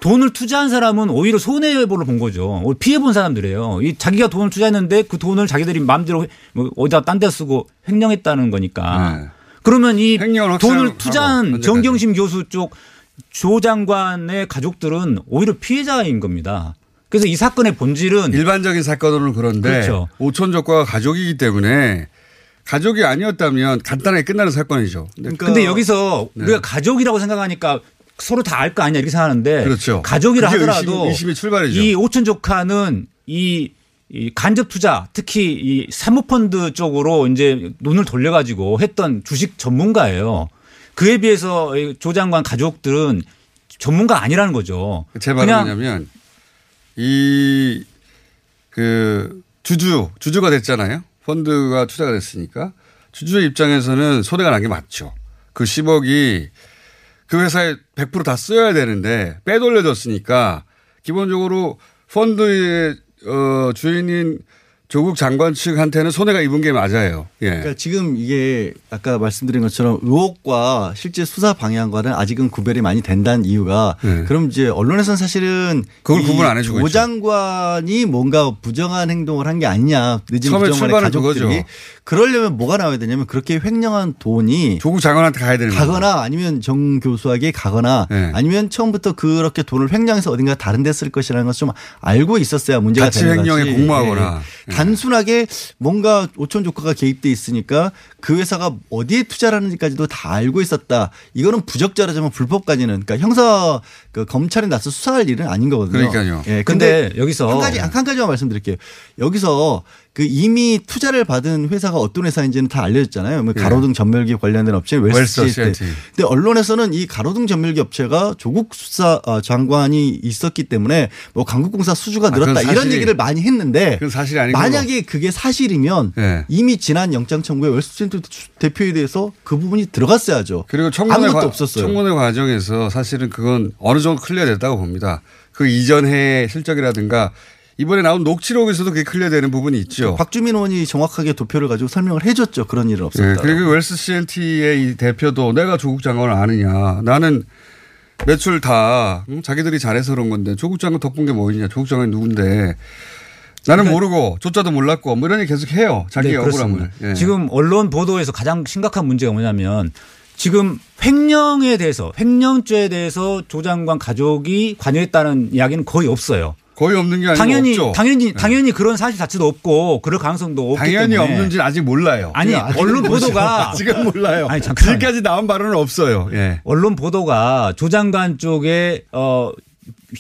돈을 투자한 사람은 오히려 손해보를 본 거죠. 오히려 피해 본 사람들이에요. 이 자기가 돈을 투자했는데 그 돈을 자기들이 마음대로 뭐 어디다 딴 데 쓰고 횡령했다는 거니까. 그러면 이 돈을 투자한. 정경심 교수 쪽 조 장관의 가족들은 오히려 피해자인 겁니다. 그래서 이 사건의 본질은 일반적인 사건으로는 그런데 그렇죠. 오촌 조과가 가족이기 때문에 가족이 아니었다면 간단하게 끝나는 사건이죠. 근데, 근데 여기서 네. 우리가 가족이라고 생각하니까 서로 다 알 거 아니야 이렇게 생각하는데 그렇죠. 가족이라 하더라도 의심-. 이 오천 조카는 이, 이 간접 투자 특히 이 사모펀드 쪽으로 이제 돈을 돌려가지고 했던 주식 전문가예요. 그에 비해서 이조 장관 가족들은 전문가 아니라는 거죠. 제 말은 뭐냐면 이 그 주주 주주가 됐잖아요. 펀드가 투자가 됐으니까 주주의 입장에서는 손해가 난 게 맞죠. 그 10억이 그 회사에 100%다 써야 되는데 빼돌려졌으니까 기본적으로 펀드의 어, 주인인 조국 장관 측한테는 손해가 입은 게 맞아요. 예. 그러니까 지금 이게 아까 말씀드린 것처럼 의혹과 실제 수사 방향과는 아직은 구별이 많이 된다는 이유가 그럼 이제 언론에서는 사실은 네. 그걸 이 구분 안 해주고 조 있죠. 장관이 뭔가 부정한 행동을 한 게 아니냐 늦은 처음에 부정관의 가족들이 그거죠. 그러려면 뭐가 나와야 되냐면 그렇게 횡령한 돈이 조국 장관한테 가야 되는 가거나 아니면 정 교수에게 가거나 네. 아니면 처음부터 그렇게 돈을 횡령해서 어딘가 다른 데 쓸 것이라는 것을 좀 알고 있었어야 문제가 되는 거지. 횡령에 공모하거나. 예. 단순하게 뭔가 오촌 조카가 개입돼 있으니까 그 회사가 어디에 투자를 하는지까지도 다 알고 있었다. 이거는 부적절하지만 불법까지는 그러니까 형사 그 검찰이 나서 수사할 일은 아닌 거거든요. 그러니까요. 예. 근데 근데 여기서 한 가지 한 가지만 말씀드릴게요. 여기서 그 이미 투자를 받은 회사가 어떤 회사인지는 다 알려졌잖아요. 뭐 예. 가로등 전멸기 관련된 업체 웰스. CNT. 근데 언론에서는 이 가로등 전멸기 업체가 조국 수사 어, 장관이 있었기 때문에 뭐 강국공사 수주가 아, 늘었다 이런 사실이- 얘기를 많이 했는데. 만약에 그게 사실이면 예. 이미 지난 영장 청구에 웰스 CNT 대표에 대해서 그 부분이 들어갔어야죠. 그리고 청문회, 아무것도 과, 없었어요. 청문회 과정에서 사실은 그건 어느 정도 clear 됐다고 봅니다. 그 이전 해 실적이라든가 이번에 나온 녹취록에서도 그게 clear되는 부분이 있죠. 박주민 의원이 정확하게 도표를 가지고 설명을 해줬죠. 그런 일은 예, 없었다. 그리고 웰스 CNT의 이 대표도 내가 조국 장관을 아느냐. 나는 매출 다 음, 자기들이 잘해서 그런 건데 조국 장관 덕분 게 뭐냐. 조국 장관이 누군데. 나는 그러니까 모르고 조짜도 몰랐고 뭐 이런 얘기 계속 해요. 자기 네, 억울함을. 예. 지금 언론 보도에서 가장 심각한 문제가 뭐냐면 지금 횡령에 대해서 횡령죄에 대해서 조 장관 가족이 관여했다는 이야기는 거의 없어요. 거의 없는 게 아니고 당연히 없죠. 당연히 네. 당연히 그런 사실 자체도 없고 그럴 가능성도 없기 당연히 때문에 없는지는 아직 몰라요. 아니 언론. 보도가 아직은 몰라요. 아니 잠깐 지금까지 나온 바로는 없어요. 예. 언론 보도가 조 장관 쪽에 어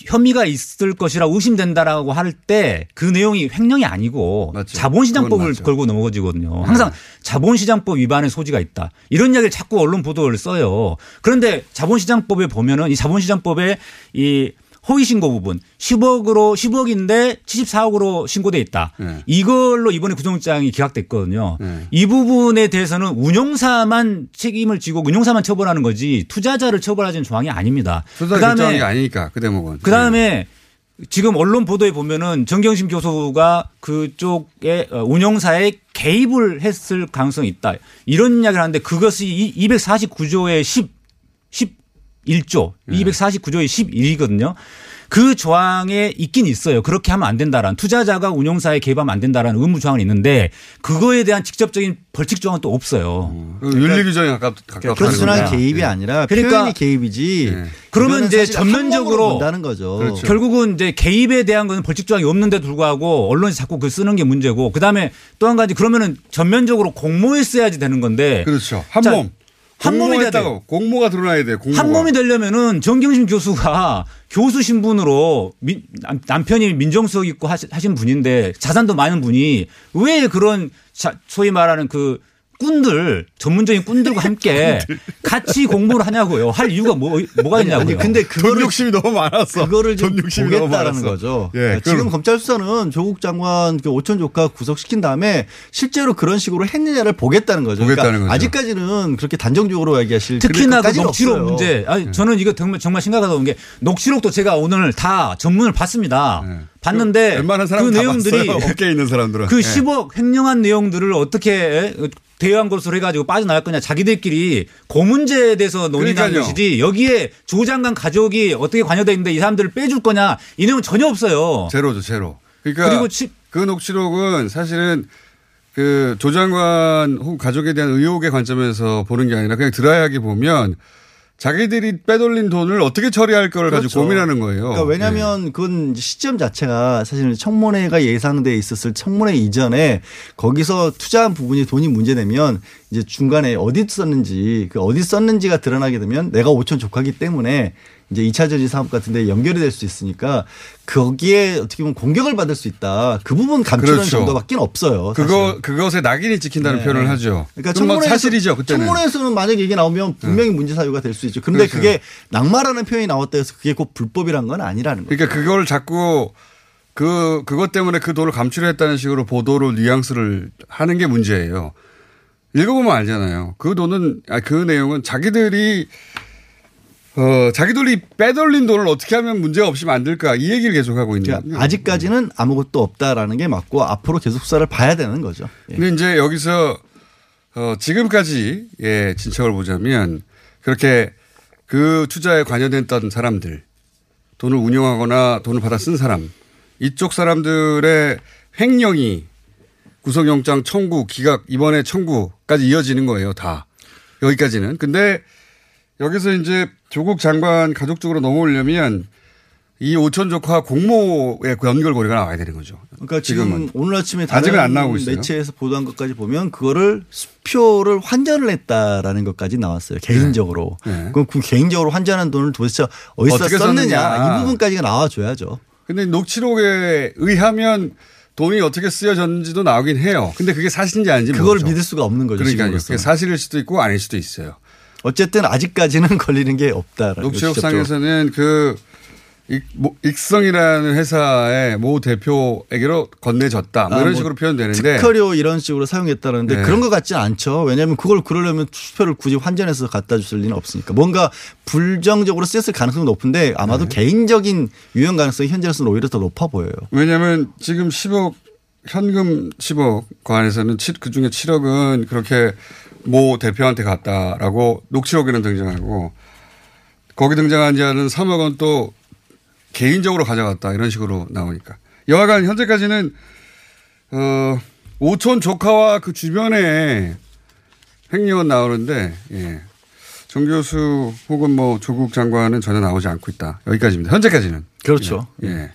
혐의가 있을 것이라 의심된다라고 할 때 그 내용이 횡령이 아니고 자본시장법을 맞죠. 걸고 넘어지거든요. 네. 항상 자본시장법 위반의 소지가 있다. 이런 이야기를 자꾸 언론 보도를 써요. 그런데 자본시장법에 보면은 이 자본시장법에 이 허위 신고 부분 10억으로 10억인데 74억으로 신고돼 있다. 네. 이걸로 이번에 구속장이 기각됐거든요. 이 부분에 대해서는 운용사만 책임을 지고 운용사만 처벌하는 거지 투자자를 처벌하지는 조항이 아닙니다. 결정한 게 아니니까 그 대목은. 그 다음에 지금 언론 보도에 보면은 정경심 교수가 그쪽에 어, 운영사에 개입을 했을 가능성이 있다. 이런 이야기를 하는데 그것이 249조의 10, 11조, 249조의 11이거든요. 그 조항에 있긴 있어요. 그렇게 하면 안 된다라는 투자자가 운용사에 개입하면 안 된다라는 의무 조항은 있는데 그거에 대한 직접적인 벌칙 조항은 또 없어요. 윤리 규정에 가깝, 가깝다는 단순한 거죠. 개입이 예. 아니라 그러니까 표현이 개입이지. 그러면 이거는 이제 전면적으로 본다는 거죠. 그렇죠. 결국은 이제 개입에 대한 것은 벌칙 조항이 없는데 불구하고 언론이 자꾸 그 쓰는 게 문제고 그다음에 또 한 가지 그러면은 전면적으로 공모했어야지 되는 건데 그렇죠. 한 자, 몸. 한 몸이 돼야. 돼요. 공모가 드러나야 돼요. 공모가. 한 몸이 되려면은 정경심 교수가 교수 신분으로 민- 남- 남편이 민정수석 있고 하신 분인데 자산도 많은 분이 왜 그런 자- 소위 말하는 그 꾼들 전문적인 꾼들과 함께 같이 공부를 하냐고요. 할 이유가 뭐 뭐가 있냐고요. 아니 근데 그거를 욕심이 너무 많았어. 그거를 좀돈 욕심이 너무 보겠다라는 많았어. 거죠. 예, 그러니까 그럼- 지금 검찰 수사는 조국 장관 그 오천 조카 구속시킨 다음에 실제로 그런 식으로 했느냐를 보겠다는 거죠. 보겠다는 그러니까 거죠. 아직까지는 그렇게 단정적으로 얘기하실 특히나 그 녹취록 없어요. 문제. 아니, 저는 이거 정말, 정말 심각하다고 본게 녹취록도 제가 오늘 다 전문을 봤습니다. 봤는데 네. 웬만한 그 사람 다 내용들이. 업계에 있는 사람들은. 그 예. 10억 횡령한 내용들을 어떻게 대여한 것으로 해가지고 빠져나갈 거냐 자기들끼리 그 문제에 대해서 논의하는. 것이지 여기에 조 장관 가족이 어떻게 관여돼 있는데 이 사람들을 빼줄 거냐 이 내용 은 전혀 없어요. 제로죠, 제로. 그러니까 그리고 치- 그 녹취록은 사실은 그 조 장관 혹은 가족에 대한 의혹의 관점에서 보는 게 아니라 그냥 드라이하게 보면 자기들이 빼돌린 돈을 어떻게 처리할 가지고 그렇죠. 고민하는 거예요. 그러니까 왜냐하면 그건 이제 시점 자체가 사실은 청문회가 예상돼 있었을 청문회 이전에 거기서 투자한 부분이 돈이 문제되면 이제 중간에 어디 썼는지 그 어디 썼는지가 드러나게 되면 내가 5천 조카기 때문에 이제 2차 저지 사업 같은 데 연결이 될 수 있으니까 거기에 어떻게 보면 공격을 받을 수 있다. 그 부분 감추는 그렇죠. 정도밖에 없어요. 사실. 그거 그것에 낙인이 찍힌다는 네. 표현을 하죠. 그러니까 청문회에서- 사실이죠 그때는. 청문회에서는 만약 얘기 나오면 분명히 문제 사유가 될 수 있죠. 근데 그렇죠. 그게 낙마라는 표현이 나왔다 해서 그게 꼭 불법이란 건 아니라는 거죠. 그러니까 그걸 자꾸 그 그것 때문에 그 돈을 감출했다는 식으로 보도를 뉘앙스를 하는 게 문제예요. 읽어보면 알잖아요. 그 돈은 아, 그 내용은 자기들이 어 자기들이 빼돌린 돈을 어떻게 하면 문제가 없이 만들까 이 얘기를 계속하고 있는 거예요. 그러니까 아직까지는 아무것도 없다라는 게 맞고 앞으로 계속 수사를 봐야 되는 거죠. 예. 근데 이제 여기서 어 지금까지 예 진척을 보자면 그렇게 그 투자에 관여됐던 사람들 돈을 운용하거나 돈을 받아 쓴 사람 이쪽 사람들의 횡령이 구속영장 청구 기각 이번에 청구까지 이어지는 거예요 다 여기까지는 근데 여기서 이제 조국 장관 가족 쪽으로 넘어오려면 이 오천 조카 공모의 그 연결고리가 나와야 되는 거죠. 그러니까 지금 지금은. 오늘 아침에 아직은 안 나오고 있어요. 매체에서 보도한 것까지 보면 그거를 수표를 환전을 했다라는 것까지 나왔어요. 개인적으로. 네. 그럼 그 개인적으로 환전한 돈을 도대체 어디서 썼느냐, 썼느냐. 이 부분까지가 나와줘야죠. 근데 녹취록에 의하면 돈이 어떻게 쓰여졌는지도 나오긴 해요. 근데 그게 사실인지 아닌지 그걸 모르죠. 믿을 수가 없는 거죠. 지금으로서는. 그게 사실일 수도 있고 아닐 수도 있어요. 어쨌든 아직까지는 걸리는 게 없다라는 녹취록상에서는 그 익, 뭐, 익성이라는 회사의 모 대표에게로 건네졌다. 뭐 아, 이런 뭐 식으로 표현되는데 특허료 이런 식으로 사용했다는데 네. 그런 것 같지는 않죠. 왜냐하면 그걸 그러려면 수표를 굳이 환전해서 갖다 줄 리는 없으니까 뭔가 불정적으로 쓰였을 가능성이 높은데 아마도 네. 개인적인 유형 가능성이 현재로서는 오히려 더 높아 보여요. 왜냐하면 지금 10억 현금 10억 관에서는 그 중에 7억은 그렇게 모 대표한테 갔다라고 녹취록에는 등장하고 거기 등장한 자는 3억은 또 개인적으로 가져갔다 이런 식으로 나오니까 여하간 현재까지는 어 오촌 조카와 그 주변에 횡령은 나오는데 예. 정 교수 혹은 뭐 조국 장관은 전혀 나오지 않고 있다 여기까지입니다 현재까지는 그렇죠. 예.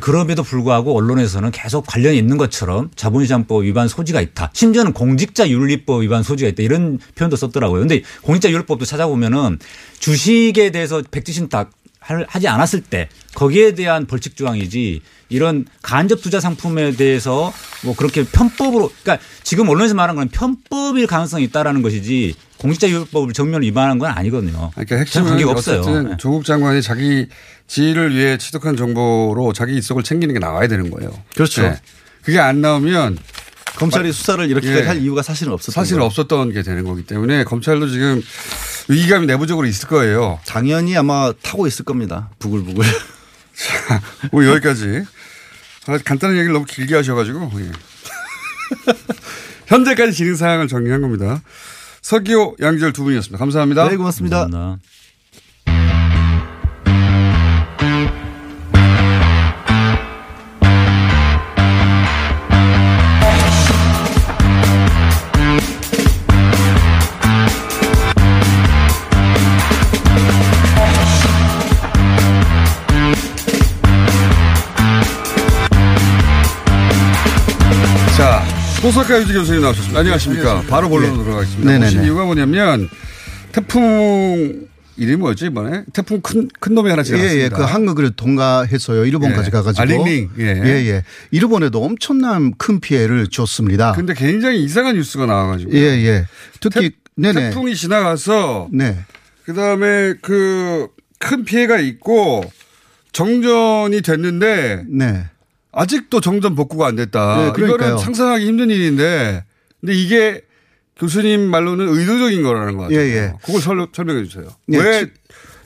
그럼에도 불구하고 언론에서는 계속 관련이 있는 것처럼 자본시장법 위반 소지가 있다. 심지어는 공직자윤리법 위반 소지가 있다. 이런 표현도 썼더라고요. 근데 공직자윤리법도 찾아보면은 주식에 대해서 백지신 딱 하지 않았을 때 거기에 대한 벌칙 조항이지 이런 간접 투자 상품에 대해서 뭐 그렇게 편법으로 그러니까 지금 언론에서 말하는 건 편법일 가능성이 있다라는 것이지 공직자윤리법을 정면 위반한 건 아니거든요. 그러니까 핵심은 관계가 없어요. 네. 조국 장관이 자기 지위를 위해 취득한 정보로 자기 이속을 챙기는 게 나와야 되는 거예요. 그렇죠. 그게 안 나오면 검찰이 수사를 이렇게까지 예. 할 이유가 사실은 없었던 사실 거예요. 없었던 게 되는 거기 때문에 검찰도 지금 위기감이 내부적으로 있을 거예요. 당연히 아마 타고 있을 겁니다. 부글부글. 오늘 여기까지. 아, 간단한 얘기를 너무 길게 하셔가지고. 예. 현재까지 진행 사항을 정리한 겁니다. 서기호, 양지열 두 분이었습니다. 감사합니다. 네, 고맙습니다. 감사합니다. 호사카 유지 교수님 나오셨습니다. 안녕하십니까. 바로 본론으로 들어가겠습니다. 네네네. 오신 이유가 뭐냐면 태풍 이름이 뭐였지 이번에 태풍 큰, 큰 놈이 하나 지나갔습니다. 예, 예. 그 한국을 통과해서요. 일본까지 예. 가가지고. 아, 링링. 예. 예, 예. 일본에도 엄청난 큰 피해를 줬습니다. 근데 굉장히 이상한 뉴스가 나와가지고. 예, 예. 특히 네네. 태풍이 지나가서 네. 그다음에 그 큰 피해가 있고 정전이 됐는데 네. 아직도 정전 복구가 안 됐다. 네. 이거는 상상하기 힘든 일인데 근데 이게 교수님 말로는 의도적인 거라는 것 같아요. 예, 예. 그걸 설, 설명해 주세요. 예, 왜 지-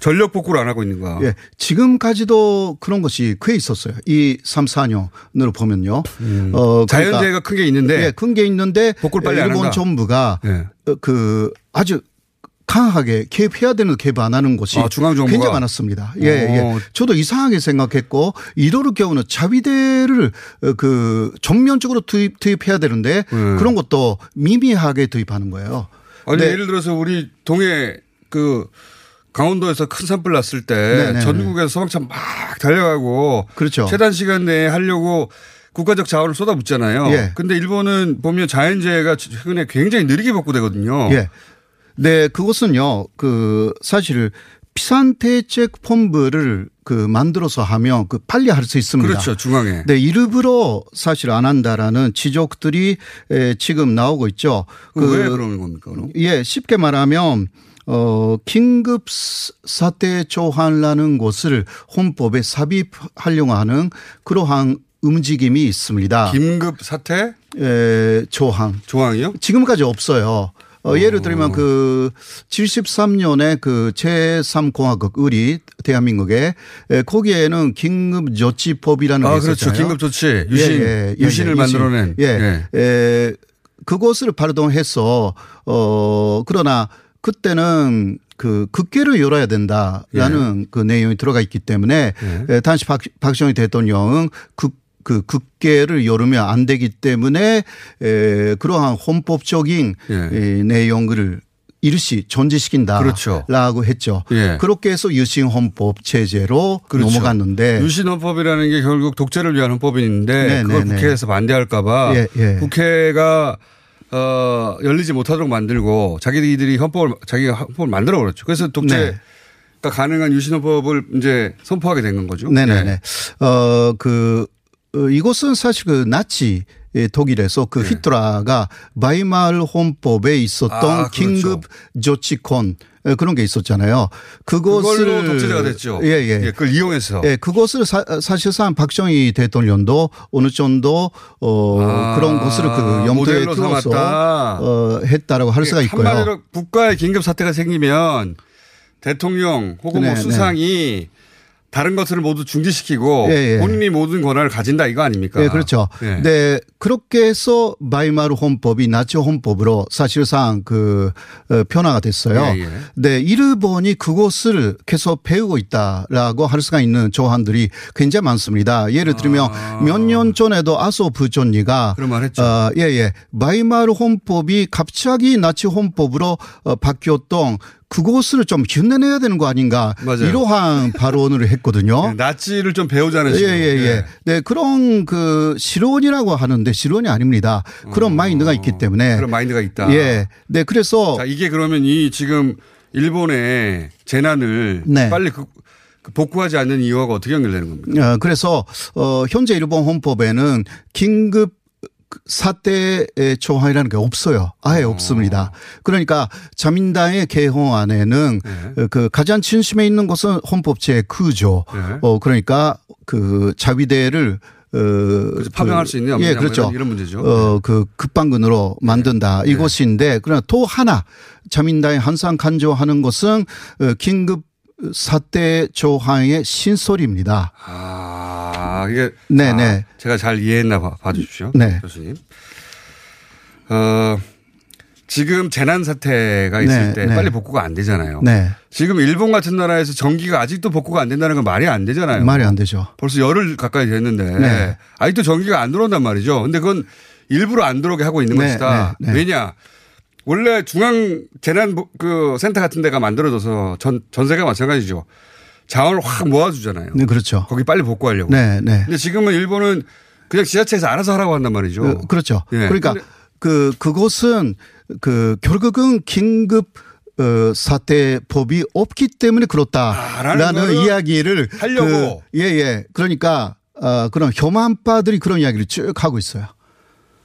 전력 복구를 안 하고 있는가? 예. 지금까지도 그런 것이 꽤 있었어요. 이 3, 4년으로 보면요. 어, 음. 자연재해가 큰 게 있는데 예, 큰 게 있는데 복구를 빨리 안 일본. 정부가 예. 어, 그 아주 강하게 개입해야 되는 개입 안 하는 것이 아, 중앙정부가? 굉장히 많았습니다. 예, 예. 오. 저도 이상하게 생각했고 이러를 경우는 자위대를 어, 그 전면적으로 투입, 투입해야 되는데 음. 그런 것도 미미하게 투입하는 거예요. 아니 네. 예를 들어서 우리 동해 그 강원도에서 큰 산불 났을 때 네네네. 전국에서 소방차 막 달려가고 그렇죠. 최단 시간 내에 하려고 국가적 자원을 쏟아붓잖아요. 예. 근데 일본은 보면 자연재해가 최근에 굉장히 느리게 복구되거든요. 예. 네, 그것은요, 그, 사실, 피산 대책 본부를 그 만들어서 하면 그 빨리 할 수 있습니다. 그렇죠. 중앙에. 네, 일부러 사실 안 한다라는 지적들이 에, 지금 나오고 있죠. 그 왜 그러는 겁니까? 그럼? 예, 쉽게 말하면 어, 긴급 사- 사태 조항이라는 것을 헌법에 삽입하려고 하는 그러한 움직임이 있습니다. 긴급 사태 에, 조항. 조항이요? 지금까지 없어요. 어, 예를 들면 그 73년에 그 제3공화국 우리 대한민국에 에, 거기에는 긴급조치법이라는 아, 게 그렇죠. 있었잖아요. 긴급조치. 유신. 유신을 만들어낸. 예. 에, 그것을 발동해서 어 그러나 그때는 그 국회를 열어야 된다라는 그 내용이 들어가 있기 때문에 에, 당시 박, 박정희 대통령은 국, 그 국회를 열으면 안 되기 때문에 에, 그러한 헌법적인 에, 내용을 일시 존재시킨다라고 그렇죠. 했죠. 예. 그렇게 해서 유신 헌법 체제로 넘어갔는데 유신 헌법이라는 게 결국 독재를 위한 헌법인데 네, 그걸 네, 네. 국회에서 반대할까봐 예, 예. 국회가 어, 열리지 못하도록 만들고 자기들이 헌법을 자기가 헌법을 만들어 버렸죠. 그래서 독재가 네. 가능한 유신 헌법을 이제 선포하게 된 건 거죠. 네네네. 예. 어, 그, 어, 이것은 사실 그 나치 의 독일에서 그 히틀러가 바이마르 헌법에 있었던 네. 아, 그렇죠. 긴급 조치권 에, 그런 게 있었잖아요. 그것을 그걸로 독재자가 됐죠. 예, 예. 예, 그걸 이용해서. 예, 그것을 사, 사실상 박정희 대통령도 어느 정도 어 아, 그런 것을 그 염두에 두어서. 어 했다라고 할 수가 있고요. 한마디로 국가의 긴급 사태가 생기면 대통령 혹은 뭐 네, 네. 수상이 다른 것들을 모두 중지시키고 예, 예. 본인이 모든 권한을 가진다 이거 아닙니까? 네, 그렇죠. 예. 네, 그렇게 해서 바이마르 헌법이 나치 헌법으로 사실상 그 어, 변화가 됐어요. 예, 예. 네, 일본이 그것을 계속 배우고 있다라고 할 수가 있는 조항들이 굉장히 많습니다. 예를 들면 몇년 전에도 아소 부존리가 아. 그런 말 했죠. 어, 예, 예. 바이마르 헌법이 갑자기 나치 헌법으로 어, 바뀌었던 그것을 좀 흉내내야 되는 거 아닌가 맞아요. 이러한 발언을 했거든요. 나치를 좀 배우자는 예, 식으로. 예, 예. 네, 그런 그 실언이라고 하는데 실언이 아닙니다. 그런 마인드가 있기 때문에. 어, 그런 마인드가 있다. 예. 네, 그래서 자, 이게 그러면 이 지금 일본의 재난을 네. 빨리 그, 그 복구하지 않는 이유가 어떻게 연결되는 겁니까? 어, 그래서 어 현재 일본 헌법에는 긴급 사태의 조항이라는 게 없어요. 아예 없습니다. 그러니까 자민당의 개헌안에는 네. 그 가장 진심에 있는 것은 헌법 제9조. 네. 어 그러니까 그 자위대를 어, 파병할 수 있느냐, 예, 그렇죠. 뭐 이런- 문제죠. 네. 어, 그 급방근으로 만든다 이것인데 그러나 또 하나 자민당이 항상 간주하는 것은 어, 긴급 사태 조항의 신설입니다. 아, 이게. 네네. 아, 제가 잘 이해했나 봐, 봐주십시오. 네. 교수님. 어, 지금 재난 사태가 있을 네, 때 네. 빨리 복구가 안 되잖아요. 네. 지금 일본 같은 나라에서 전기가 아직도 복구가 안 된다는 건 말이 안 되잖아요. 말이 안 되죠. 벌써 열흘 가까이 됐는데 네. 아직도 전기가 안 들어온단 말이죠. 근데 그건 일부러 안 들어오게 하고 있는 네, 것이다. 네, 네. 왜냐? 원래 중앙 재난 보- 그 센터 같은 데가 만들어져서 전 전세가 마찬가지죠. 자원을 확 모아주잖아요. 네, 그렇죠. 거기 빨리 복구하려고. 네, 네. 근데 지금은 일본은 그냥 지자체에서 알아서 하라고 한단 말이죠. 그, 그렇죠. 예. 그러니까 그 그것은 그 결국은 긴급 어, 사퇴법이 없기 때문에 그렇다라는 아, 이야기를 하려고. 그, 예, 예. 그러니까 어, 그런 혐한파들이 그런 이야기를 쭉 하고 있어요.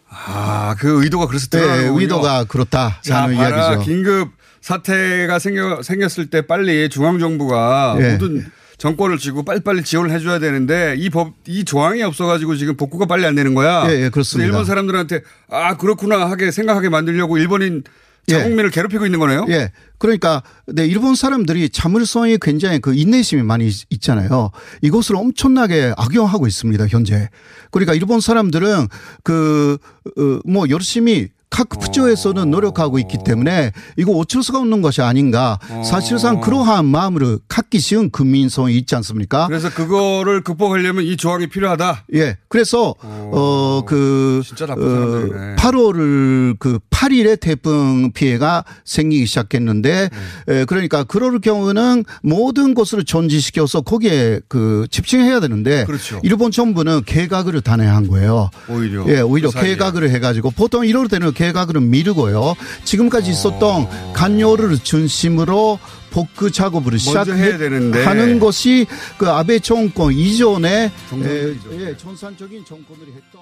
아, 그 의도가 그래서 네, 드러나는 의도가 그렇다. 자, 봐라. 이야기죠. 긴급 사태가 생겨, 생겼을 때 빨리 중앙정부가 예. 모든 정권을 쥐고 빨리빨리 지원을 해줘야 되는데 이 법, 이 조항이 없어가지고 지금 복구가 빨리 안 되는 거야. 예, 예, 그렇습니다. 일본 사람들한테 아, 그렇구나 하게 생각하게 만들려고 일본인 자국민을 괴롭히고 있는 거네요? 예. 그러니까 네, 일본 사람들이 자물성이 굉장히 그 인내심이 많이 있- 있잖아요. 이것을 엄청나게 악용하고 있습니다, 현재. 그러니까 일본 사람들은 그, 어, 뭐 열심히 각 부처에서는 노력하고 있기 때문에 이거 어쩔 수가 없는 것이 아닌가. 사실상 그러한 마음으로 갖기 쉬운 국민성이 있지 않습니까? 그래서 그거를 극복하려면 이 조항이 필요하다. 예. 그래서 어그 사람들이네. 8월을 그 8일에 태풍 피해가 생기기 시작했는데 네. 에, 그러니까 그럴 경우는 모든 것을 전지시켜서 거기에 그 집중해야 되는데 그렇죠. 일본 정부는 개각을 단행한 거예요. 오히려. 예, 오히려 그. 개각을 해가지고 보통 이럴 때는 개 각을 미루고요. 지금까지 있었던 간요를 중심으로 복구 작업을. 시작하는 것이 그 아베 정권 이전에 정상적이죠. 예, 예, 전산적인 정권들이 했던